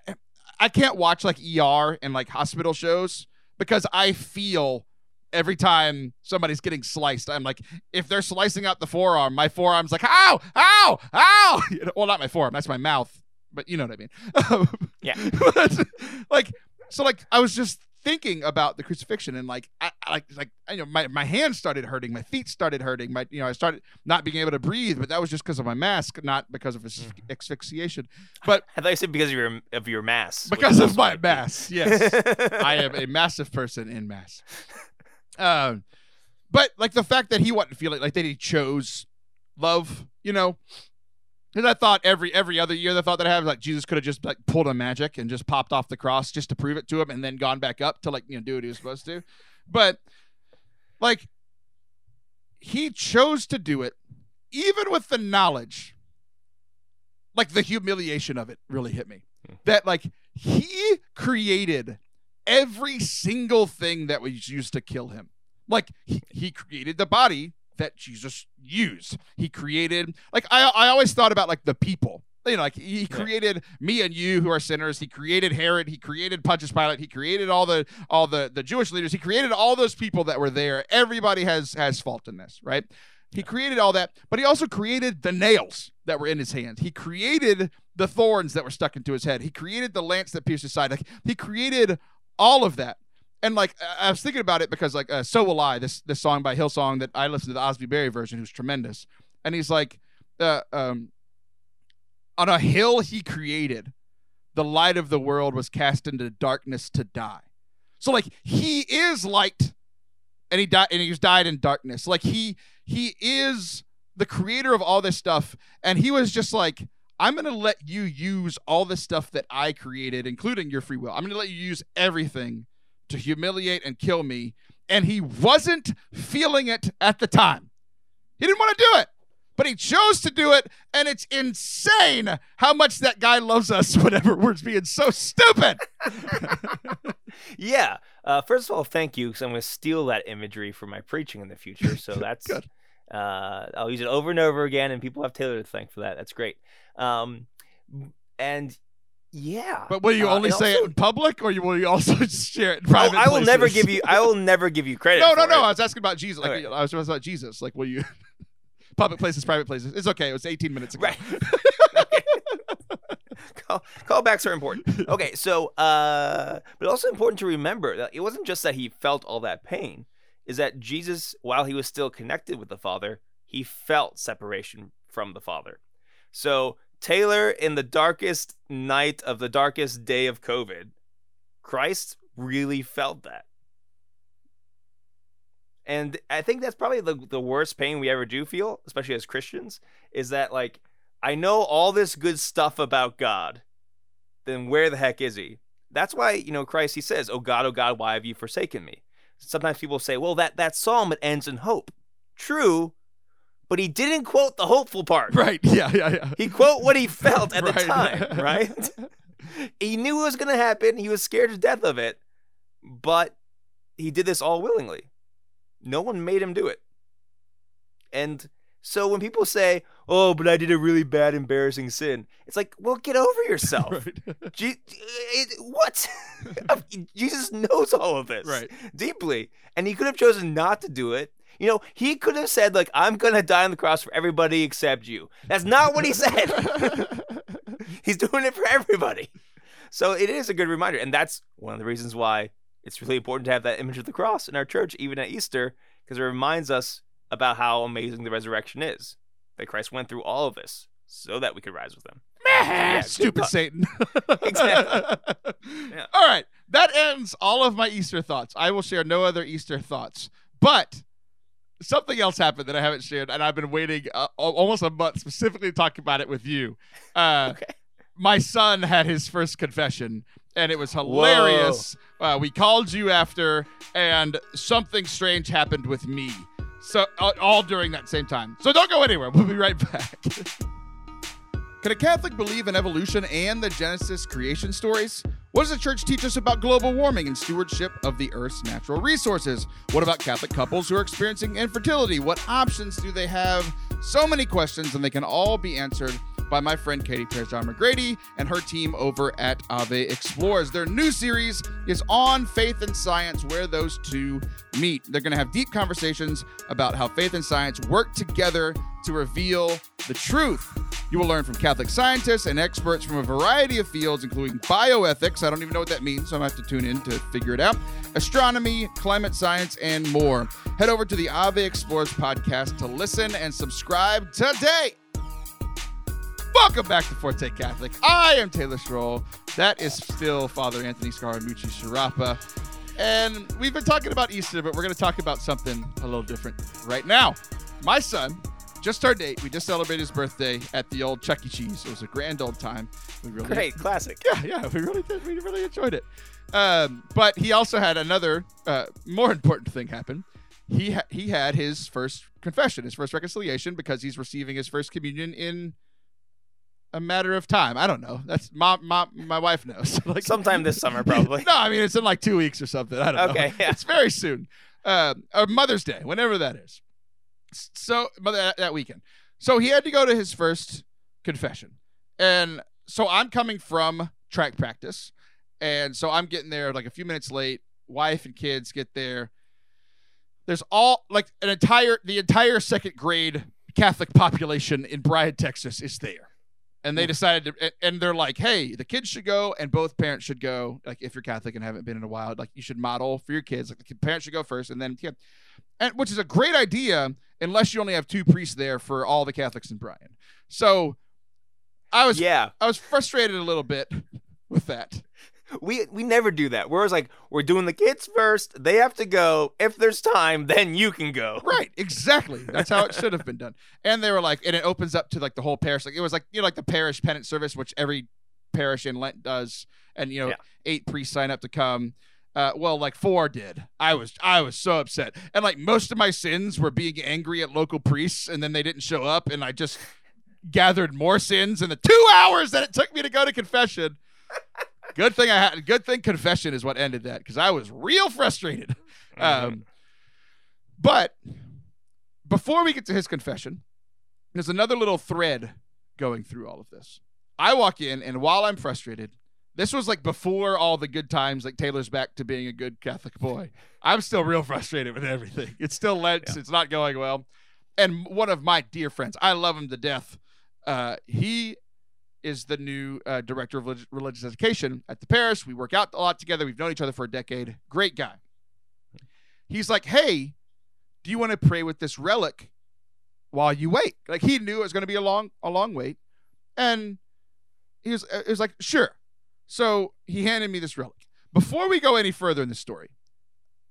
I can't watch like ER and like hospital shows because I feel every time somebody's getting sliced. I'm like, if they're slicing out the forearm, my forearm's like, ow, ow, ow. (laughs) Well, not my forearm, that's my mouth, but you know what I mean. (laughs) Yeah. But, like, so like I was just thinking about the crucifixion and like I, I like like you know my, my hands started hurting my feet started hurting my you know I started not being able to breathe but that was just because of my mask not because of asphyxiation but (laughs) I thought you said because of your of your mass. because of my mass (laughs) yes I am a massive person in mass. Um, but like the fact that he wasn't feeling like that he chose love, you know. Because I thought every every other year the thought that I have like Jesus could have just like pulled a magic and just popped off the cross just to prove it to him and then gone back up to like you know do what he was supposed to. But like he chose to do it even with the knowledge. Like the humiliation of it really hit me. Hmm. That like he created every single thing that was used to kill him. Like he, he created the body that jesus used. He created like i i always thought about like the people. You know like he created me and you who are sinners. He created herod. He created pontius pilate. He created all the all the the jewish leaders. He created all those people that were there. Everybody has has fault in this right? He created all that, but he also created the nails that were in his hand. He created the thorns that were stuck into his head. He created the lance that pierced his side. Like he created all of that. And like I was thinking about it because like uh, "So Will I," this this song by Hillsong that I listened to the Osby Berry version, who's tremendous. And he's like, uh, um, on a hill he created, the light of the world was cast into darkness to die. So like he is light, and he died, and he's died in darkness. Like he he is the creator of all this stuff, and he was just like, I'm gonna let you use all the stuff that I created, including your free will. I'm gonna let you use everything to humiliate and kill me. And he wasn't feeling it at the time. He didn't want to do it, but he chose to do it, and it's insane how much that guy loves us (laughs) whenever we're being so stupid. (laughs) Yeah. Uh, first of all, thank you, because I'm going to steal that imagery for my preaching in the future. So (laughs) that's Good. uh, I'll use it over and over again, and people have Taylor to thank for that. That's great. Um, and yeah, But will you uh, only say it in public, or you will you also (laughs) share it in private? I will never give you. I will never give you credit. No, no, no. it. I was asking about Jesus. Like Okay. I was talking about Jesus. Like, will you (laughs) public places, private places? It's okay. It was 18 minutes ago. Right. (laughs) Call, callbacks are important. Okay, so uh, but also important to remember that it wasn't just that he felt all that pain, is that Jesus, while he was still connected with the Father, he felt separation from the Father. So Taylor, in the darkest night of the darkest day of COVID, Christ really felt that. And I think that's probably the, the worst pain we ever do feel, especially as Christians, is that like I know all this good stuff about God, then where the heck is he? That's why, you know, Christ he says, "Oh God, oh God, why have you forsaken me?" Sometimes people say, "Well, that that psalm it ends in hope." True, but he didn't quote the hopeful part. Right. (laughs) Yeah. Yeah. Yeah. He quote what he felt at the (laughs) time, (laughs) right? he knew it was going to happen. He was scared to death of it, but he did this all willingly. No one made him do it. And so when people say, "Oh, but I did a really bad, embarrassing sin," it's like, well, get over yourself. right. Je- it, what? Jesus knows all of this Right. deeply, and he could have chosen not to do it. You know, he could have said, "Like, I'm gonna die on the cross for everybody except you." That's not what he said. (laughs) He's doing it for everybody. So it is a good reminder. And that's one of the reasons why it's really important to have that image of the cross in our church, even at Easter, because it reminds us about how amazing the resurrection is. That Christ went through all of this so that we could rise with him. Yeah, Stupid Satan. (laughs) Exactly. (laughs) Yeah. All right. That ends all of my Easter thoughts. I will share no other Easter thoughts. But something else happened that I haven't shared, and I've been waiting uh, almost a month specifically to talk about it with you. Uh, Okay. My son had his first confession, and it was hilarious. Uh, we called you after, and something strange happened with me. So uh, all during that same time. So don't go anywhere. We'll be right back. Can a Catholic believe in evolution and the Genesis creation stories? What does the church teach us about global warming and stewardship of the Earth's natural resources? What about Catholic couples who are experiencing infertility? What options do they have? So many questions, and they can all be answered by my friend Katie Prejean McGrady and her team over at Ave Explores. Their new series is on faith and science, where those two meet. They're going to have deep conversations about how faith and science work together to reveal the truth. You will learn from Catholic scientists and experts from a variety of fields, including bioethics. I don't even know what that means, so I'm going to have to tune in to figure it out. Astronomy, climate science, and more. Head over to the Ave Explores podcast to listen and subscribe today. Welcome back to Forte Catholic. I am Taylor Schroll. That is still Father Anthony Scaramucci Sciarappa. And we've been talking about Easter, but we're going to talk about something a little different right now. My son just turned eight. We just celebrated his birthday at the old Chuck E. Cheese. It was a grand old time. We really Great, classic. yeah, yeah, we really did. We really enjoyed it. Um, but he also had another uh, more important thing happen. He ha- he had his first confession, his first reconciliation, because he's receiving his first communion in a matter of time. I don't know. That's my my my wife knows. (laughs) like Sometime this summer, probably. (laughs) no, I mean it's in like two weeks or something. I don't know. Okay, (laughs) yeah. It's very soon. Um, or Mother's Day, whenever that is. So mother that, that weekend. So he had to go to his first confession, and so I'm coming from track practice, and so I'm getting there like a few minutes late. Wife and kids get there. There's all like an entire the entire second grade Catholic population in Bryan, Texas is there. And they decided to, and- they're like, hey, the kids should go and both parents should go. Like, if you're Catholic and haven't been in a while, like, you should model for your kids. Like, the parents should go first and then, yeah. and which is a great idea unless you only have two priests there for all the Catholics in Bryan. So I was, Yeah, I was frustrated a little bit with that. We we never do that. We're always like, we're doing the kids first. They have to go. If there's time, then you can go. Right, exactly. That's how it should have been done. (laughs) And they were like, and it opens up to like the whole parish. Like it was like you know, like the parish penance service, which every parish in Lent does, and you know, Yeah. eight priests sign up to come. Uh, well, like four did. I was I was so upset, and like most of my sins were being angry at local priests, and then they didn't show up, and I just gathered more sins in the two hours that it took me to go to confession. (laughs) Good thing I had. Good thing confession is what ended that because I was real frustrated. Um, but before we get to his confession, there's another little thread going through all of this. I walk in, and while I'm frustrated, this was like before all the good times, like Taylor's back to being a good Catholic boy. I'm still real frustrated with everything. It's still Lent, Yeah. it's not going well. And one of my dear friends, I love him to death. Uh, he is the new uh, director of relig- religious education at the parish. We work out a lot together. We've known each other for a decade. Great guy. He's like, hey, do you want to pray with this relic while you wait? Like he knew it was going to be a long, a long wait, and he was, it was like, sure. So he handed me this relic. Before we go any further in the story,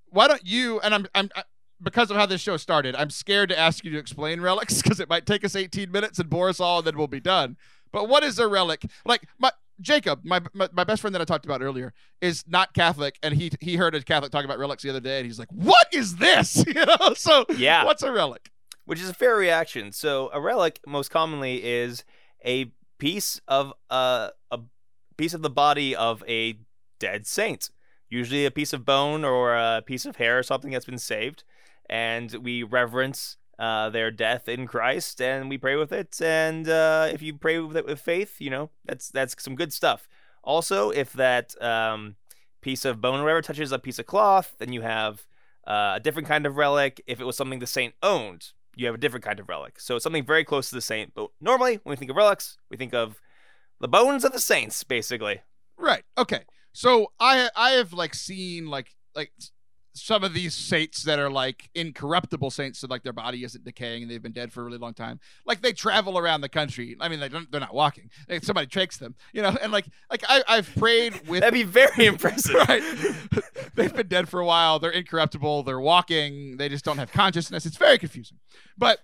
why don't you? And I'm, I'm, I, because of how this show started, I'm scared to ask you to explain relics (laughs) because it might take us 18 minutes and bore us all, and then we'll be done. But what is a relic? Like my Jacob, my, my my best friend that I talked about earlier, is not Catholic, and he he heard a Catholic talk about relics the other day, and he's like, "What is this?" (laughs) You know. So Yeah. what's a relic? which is a fair reaction. So a relic most commonly is a piece of uh, a piece of the body of a dead saint, usually a piece of bone or a piece of hair or something that's been saved, and we reverence uh, their death in Christ and we pray with it. And uh, if you pray with it with faith, you know that's that's some good stuff. Also, if that um, piece of bone or whatever touches a piece of cloth, then you have uh, a different kind of relic. If it was something the saint owned, you have a different kind of relic. So it's something very close to the saint. But normally, when we think of relics, we think of The bones of the saints, basically. Right. Okay. So I I have like seen like like some of these saints that are like incorruptible saints, so like their body isn't decaying and they've been dead for a really long time. Like they travel around the country. I mean, they don't, they're not walking. Like, somebody takes them, you know. And like like I I've prayed (laughs) with That'd be very impressive. (laughs) right. (laughs) They've been dead for a while. They're incorruptible. They're walking. They just don't have consciousness. It's very confusing. But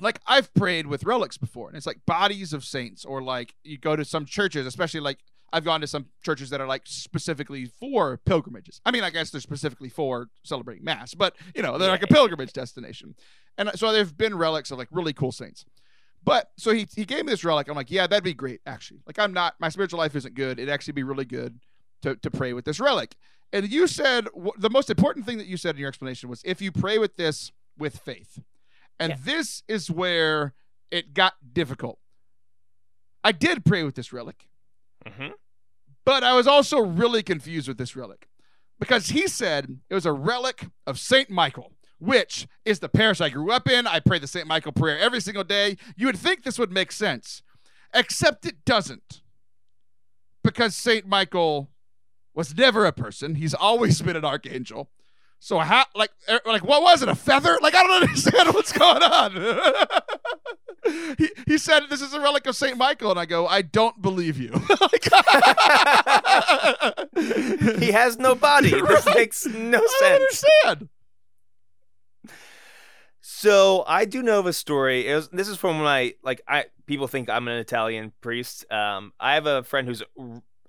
like I've prayed with relics before, and it's like bodies of saints, or like you go to some churches, especially like I've gone to some churches that are like specifically for pilgrimages. I mean, I guess they're specifically for celebrating mass, but you know, they're like a pilgrimage destination. And uh, so there've been relics of like really cool saints. But so he he gave me this relic. I'm like, yeah, that'd be great, actually. Like I'm not my spiritual life isn't good. It'd actually be really good to to pray with this relic. And you said the most important thing that you said in your explanation was if you pray with this with faith. And Yeah. this is where it got difficult. I did pray with this relic, hmm but I was also really confused with this relic because he said it was a relic of Saint Michael, which is the parish I grew up in. I pray the Saint Michael prayer every single day. You would think this would make sense, except it doesn't. Because Saint Michael was never a person. He's always (laughs) been an archangel. So how like er, like what was it? A feather? Like I don't (laughs) understand what's going on. (laughs) he he said this is a relic of Saint Michael, and I go, I don't believe you. (laughs) He has no body. This makes no I don't sense. understand. So I do know of a story. It was, this is from when I like I people think I'm an Italian priest. Um, I have a friend who's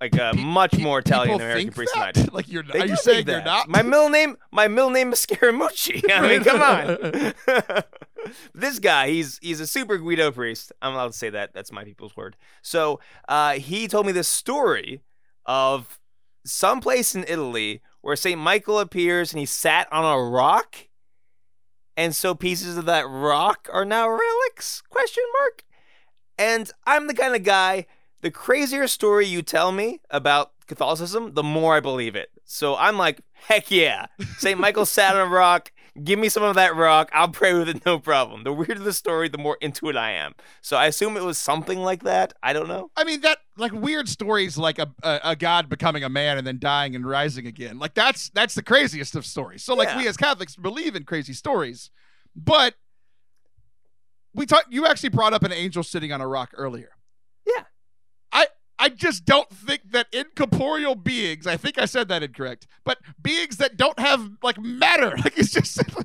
like a Pe- much pe- more Italian American priest than I that? do. Like you're They are you saying you're that. not? My middle name, my middle name is Scaramucci. (laughs) I mean, come on. (laughs) this guy, he's he's a super Guido priest. I'm allowed to say that. That's my people's word. So uh, he told me this story of some place in Italy where Saint Michael appears and he sat on a rock, and so pieces of that rock are now relics? Question mark. And I'm the kind of guy. The crazier story you tell me about Catholicism, the more I believe it. So I'm like, heck yeah. St. Michael sat on a rock. Give me some of that rock. I'll pray with it, no problem. The weirder the story, the more into it I am. So I assume it was something like that. I don't know. I mean that like weird stories like a, a a god becoming a man and then dying and rising again. Like that's that's the craziest of stories. So like Yeah. we as Catholics believe in crazy stories, but we talked. You actually brought up an angel sitting on a rock earlier. Yeah. I I just don't think that incorporeal beings. I think I said that incorrect, but beings that don't have like matter. (laughs) Like it's just. Simply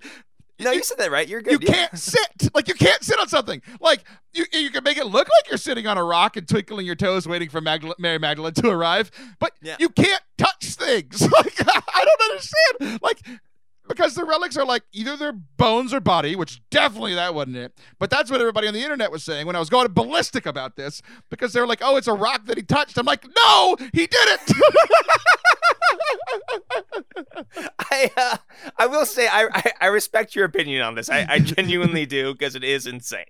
No, you said that right. You're good. You yeah. can't sit. Like you can't sit on something. Like you, you can make it look like you're sitting on a rock and twinkling your toes, waiting for Magdal- Mary Magdalene to arrive. But Yeah. you can't touch things. (laughs) Like (laughs) I don't understand. Like because the relics are like either their bones or body, which definitely that wasn't it. But that's what everybody on the internet was saying when I was going ballistic about this because they were like, "Oh, it's a rock that he touched." I'm like, "No, he didn't." (laughs) I uh, I will say I, I I respect your opinion on this. I, I genuinely do because it is insane.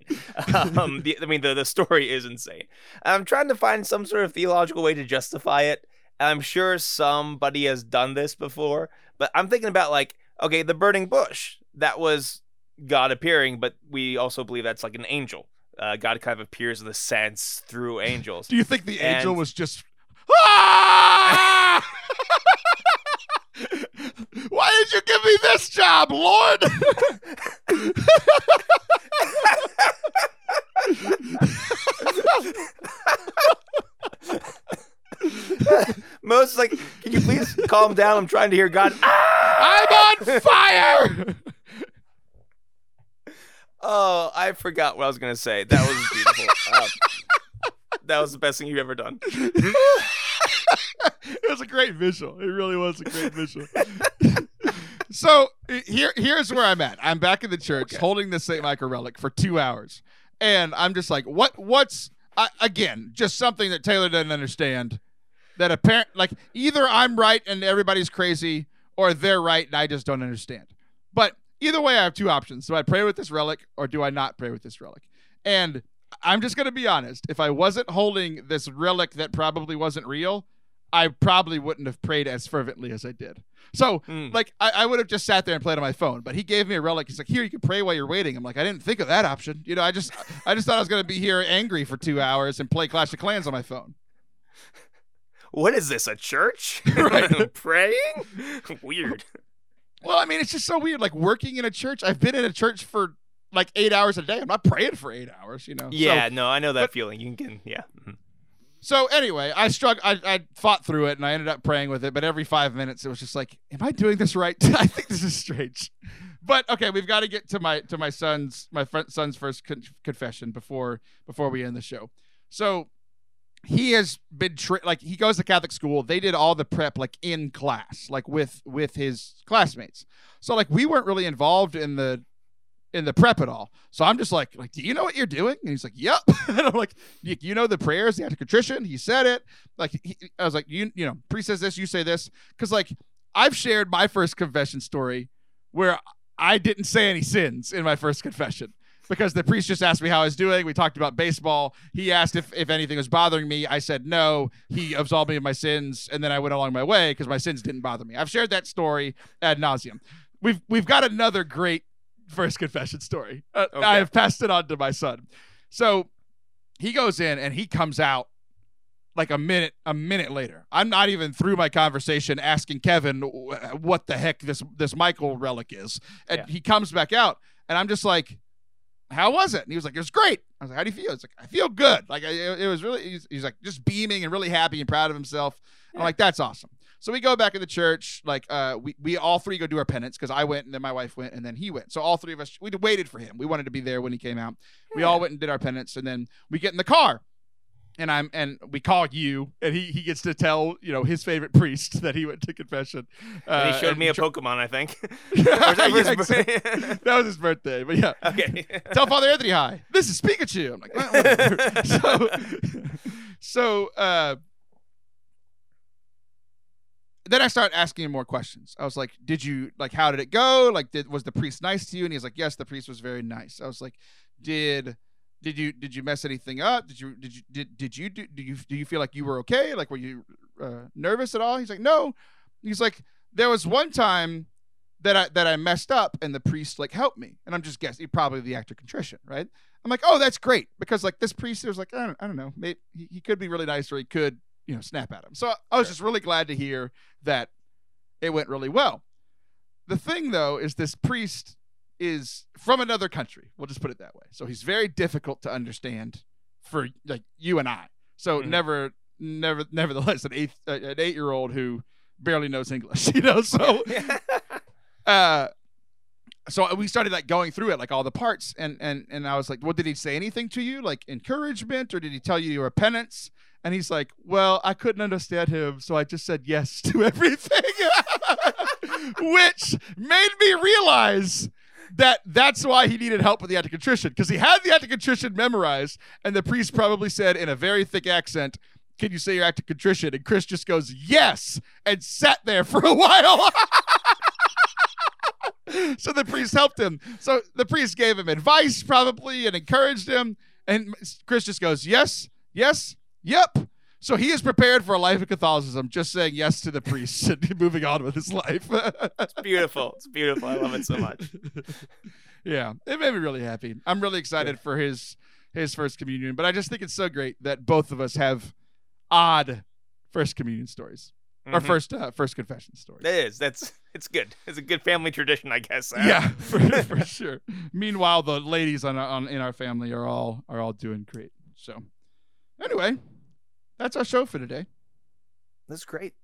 Um, the, I mean the the story is insane. I'm trying to find some sort of theological way to justify it. I'm sure somebody has done this before, but I'm thinking about like okay, the burning bush that was God appearing, but we also believe that's like an angel. Uh, God kind of appears in the sense through angels. (laughs) Do you think the angel And- was just? Ah! (laughs) Why did you give me this job, Lord? (laughs) (laughs) Most like, can you please calm down? I'm trying to hear God. I'm on fire. Oh, I forgot what I was gonna say. That was beautiful. Um, that was the best thing you've ever done. (laughs) it was a great visual. It really was a great visual. (laughs) so here, here's where I'm at. I'm back in the church Okay. holding the Saint Michael relic for two hours, and I'm just like, what? What's I, again? Just something that Taylor doesn't understand. That apparent, like either I'm right and everybody's crazy, or they're right and I just don't understand. But either way, I have two options. Do I pray with this relic, or do I not pray with this relic? And I'm just gonna be honest. If I wasn't holding this relic that probably wasn't real, I probably wouldn't have prayed as fervently as I did. So, Mm. like, I, I would have just sat there and played on my phone. But he gave me a relic. He's like, "Here, you can pray while you're waiting." I'm like, I didn't think of that option. You know, I just, I just thought I was gonna be here angry for two hours and play Clash of Clans on my phone. What is this? A church? (laughs) (laughs) Right. Praying? Weird. Well, I mean, it's just so weird. Like working in a church. I've been in a church for like eight hours a day. I'm not praying for eight hours. You know. So- Yeah, no, I know that but- feeling. You can, yeah. Mhm. So anyway, I struck. I, I fought through it, and I ended up praying with it. But every five minutes, it was just like, "Am I doing this right? (laughs) I think this is strange." But okay, we've got to get to my to my son's my son's first con- confession before before we end the show. So he has been like he goes to Catholic school. They did all the prep like in class, like with with his classmates. So like we weren't really involved in the in the prep at all. So I'm just like, like, do you know what you're doing? And he's like, yep. (laughs) and I'm like, you, know the prayers, the act of contrition. He said it. Like, he, I was like, you, you know, priest says this, you say this, because like I've shared my first confession story where I didn't say any sins in my first confession. Because the priest just asked me how I was doing. We talked about baseball. He asked if, if anything was bothering me. I said no. He absolved me of my sins, and then I went along my way because my sins didn't bother me. I've shared that story ad nauseum. We've we've got another great first confession story. Uh, Okay. I have passed it on to my son. So he goes in and he comes out like a minute a minute later. I'm not even through my conversation asking Kevin what the heck this this Michael relic is. And Yeah. he comes back out and I'm just like how was it? And he was like, it was great. I was like, how do you feel? It's like, I feel good. Like, it it was really, he's, he's like just beaming and really happy and proud of himself. I'm like, that's awesome. So we go back in the church. Like, uh, we, we all three go do our penance because I went and then my wife went and then he went. So all three of us, we waited for him. We wanted to be there when he came out. We all went and did our penance and then we get in the car and I'm and we call you and he he gets to tell you know his favorite priest (laughs) that he went to confession. And he Uh, showed me a tr- Pokemon, I think. Yeah, (laughs) Or is that for his exactly. (laughs) that was his birthday, but yeah. okay. Tell Father Anthony hi. This is Pikachu. I'm like, so, so uh, then I started asking him more questions. I was like, "Did you like? How did it go? Like, did was the priest nice to you?" And he's like, "Yes, the priest was very nice." I was like, "Did did you did you mess anything up? Did you did you did did you do do you do you feel like you were okay? Like, were you uh, nervous at all?" He's like, "No." He's like, "There was one time." That I that I messed up and the priest like helped me and I'm just guessing probably the act of contrition right I'm like oh that's great because like this priest was like I don't, I don't know maybe he, he could be really nice or he could you know snap at him so I was just really glad to hear that it went really well. The thing though is this priest is from another country we'll just put it that way. So he's very difficult to understand for like you and I. So Mhm. never never nevertheless an eight uh, an eight year old who barely knows English (laughs) you know so (laughs) uh so uh, we started like going through it like all the parts and and and i was like well did he say anything to you like encouragement or did he tell you you were penance? And he's like well i couldn't understand him so i just said yes (laughs) to everything. (laughs) Which made me realize that that's why he needed help with the act of contrition because he had the act of contrition memorized and the priest probably said in a very thick accent can you say your act of contrition and chris just goes yes and sat there for a (laughs) while (laughs) so the priest helped him. So the priest gave him advice, probably, and encouraged him. And Chris just goes, Yes, yes, yep. So he is prepared for a life of Catholicism, just saying yes to the priest (laughs) and moving on with his life. it's beautiful. It's beautiful. I love it so much. (laughs) yeah, it made me really happy. I'm really excited for his his first communion, but I just think it's so great that both of us have odd first communion stories or Mhm. first uh, first confession story. It is. That's (laughs) it's good. It's a good family tradition, I guess. Uh, (laughs) yeah, (laughs) for, for sure. Meanwhile, the ladies on, our- on in our family are all are all doing great. So, anyway, that's our show for today. That's great.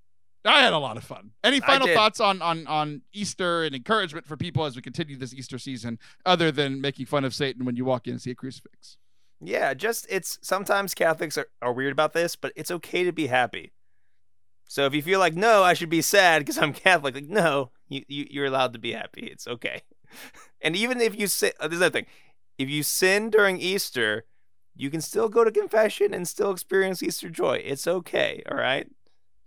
I had a lot of fun. Any final thoughts on on on Easter and encouragement for people as we continue this Easter season, other than making fun of Satan when you walk in and see a crucifix? Yeah, just it's sometimes Catholics are, are weird about this, but it's okay to be happy. So if you feel like no, I should be sad because I'm Catholic, like no, you, you you're allowed to be happy. It's okay. (laughs) And even if you sin, uh, there's another thing. If you sin during Easter, you can still go to confession and still experience Easter joy. It's okay. All right.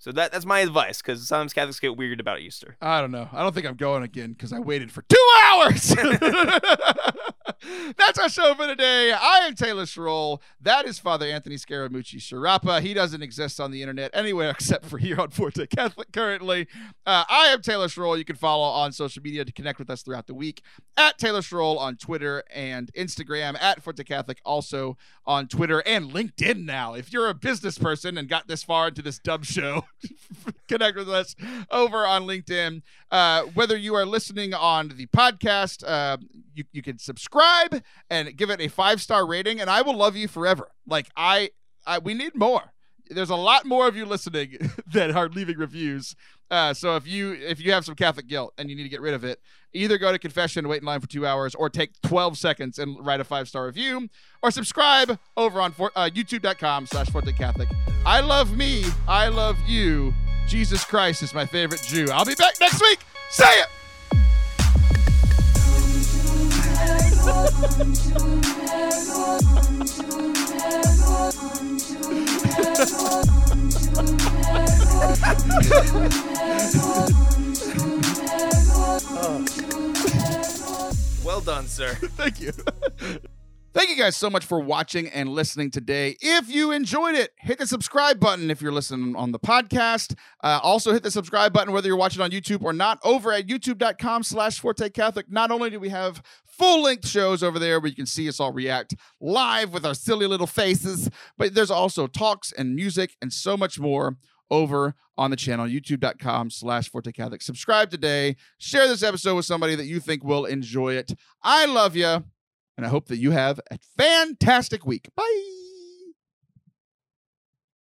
So that that's my advice because sometimes Catholics get weird about Easter. I don't know. I don't think I'm going again because I waited for two hours. (laughs) That's our show for today. I am Taylor Schroll. That is Father Anthony Scaramucci Sciarappa. He doesn't exist on the internet anywhere (laughs) except for here on Forte Catholic currently. Uh, I am Taylor Schroll. You can follow on social media to connect with us throughout the week at Taylor Schroll on Twitter and Instagram, at Forte Catholic also on Twitter and LinkedIn now. If you're a business person and got this far into this dumb show, (laughs) connect with us over on LinkedIn. Uh, whether you are listening on the podcast, uh, you, you can subscribe and give it a five star rating, and I will love you forever. Like I, I we need more. There's a lot more of you listening (laughs) that are leaving reviews. Uh, so if you if you have some Catholic guilt and you need to get rid of it, either go to confession, wait in line for two hours, or take 12 seconds and write a five star review, or subscribe over on uh, YouTube.com slash Forte Catholic. I love me. I love you. Jesus Christ is my favorite Jew. I'll be back next week. Say it. Well done, sir. (laughs) Thank you. Thank you guys so much for watching and listening today. If you enjoyed it, hit the subscribe button if you're listening on the podcast. Uh, also hit the subscribe button whether you're watching on YouTube or not over at youtube.com slash Forte Catholic. Not only do we have full-length shows over there where you can see us all react live with our silly little faces, but there's also talks and music and so much more over on the channel, youtube.com slash Forte Catholic. Subscribe today. Share this episode with somebody that you think will enjoy it. I love you, and I hope that you have a fantastic week. Bye.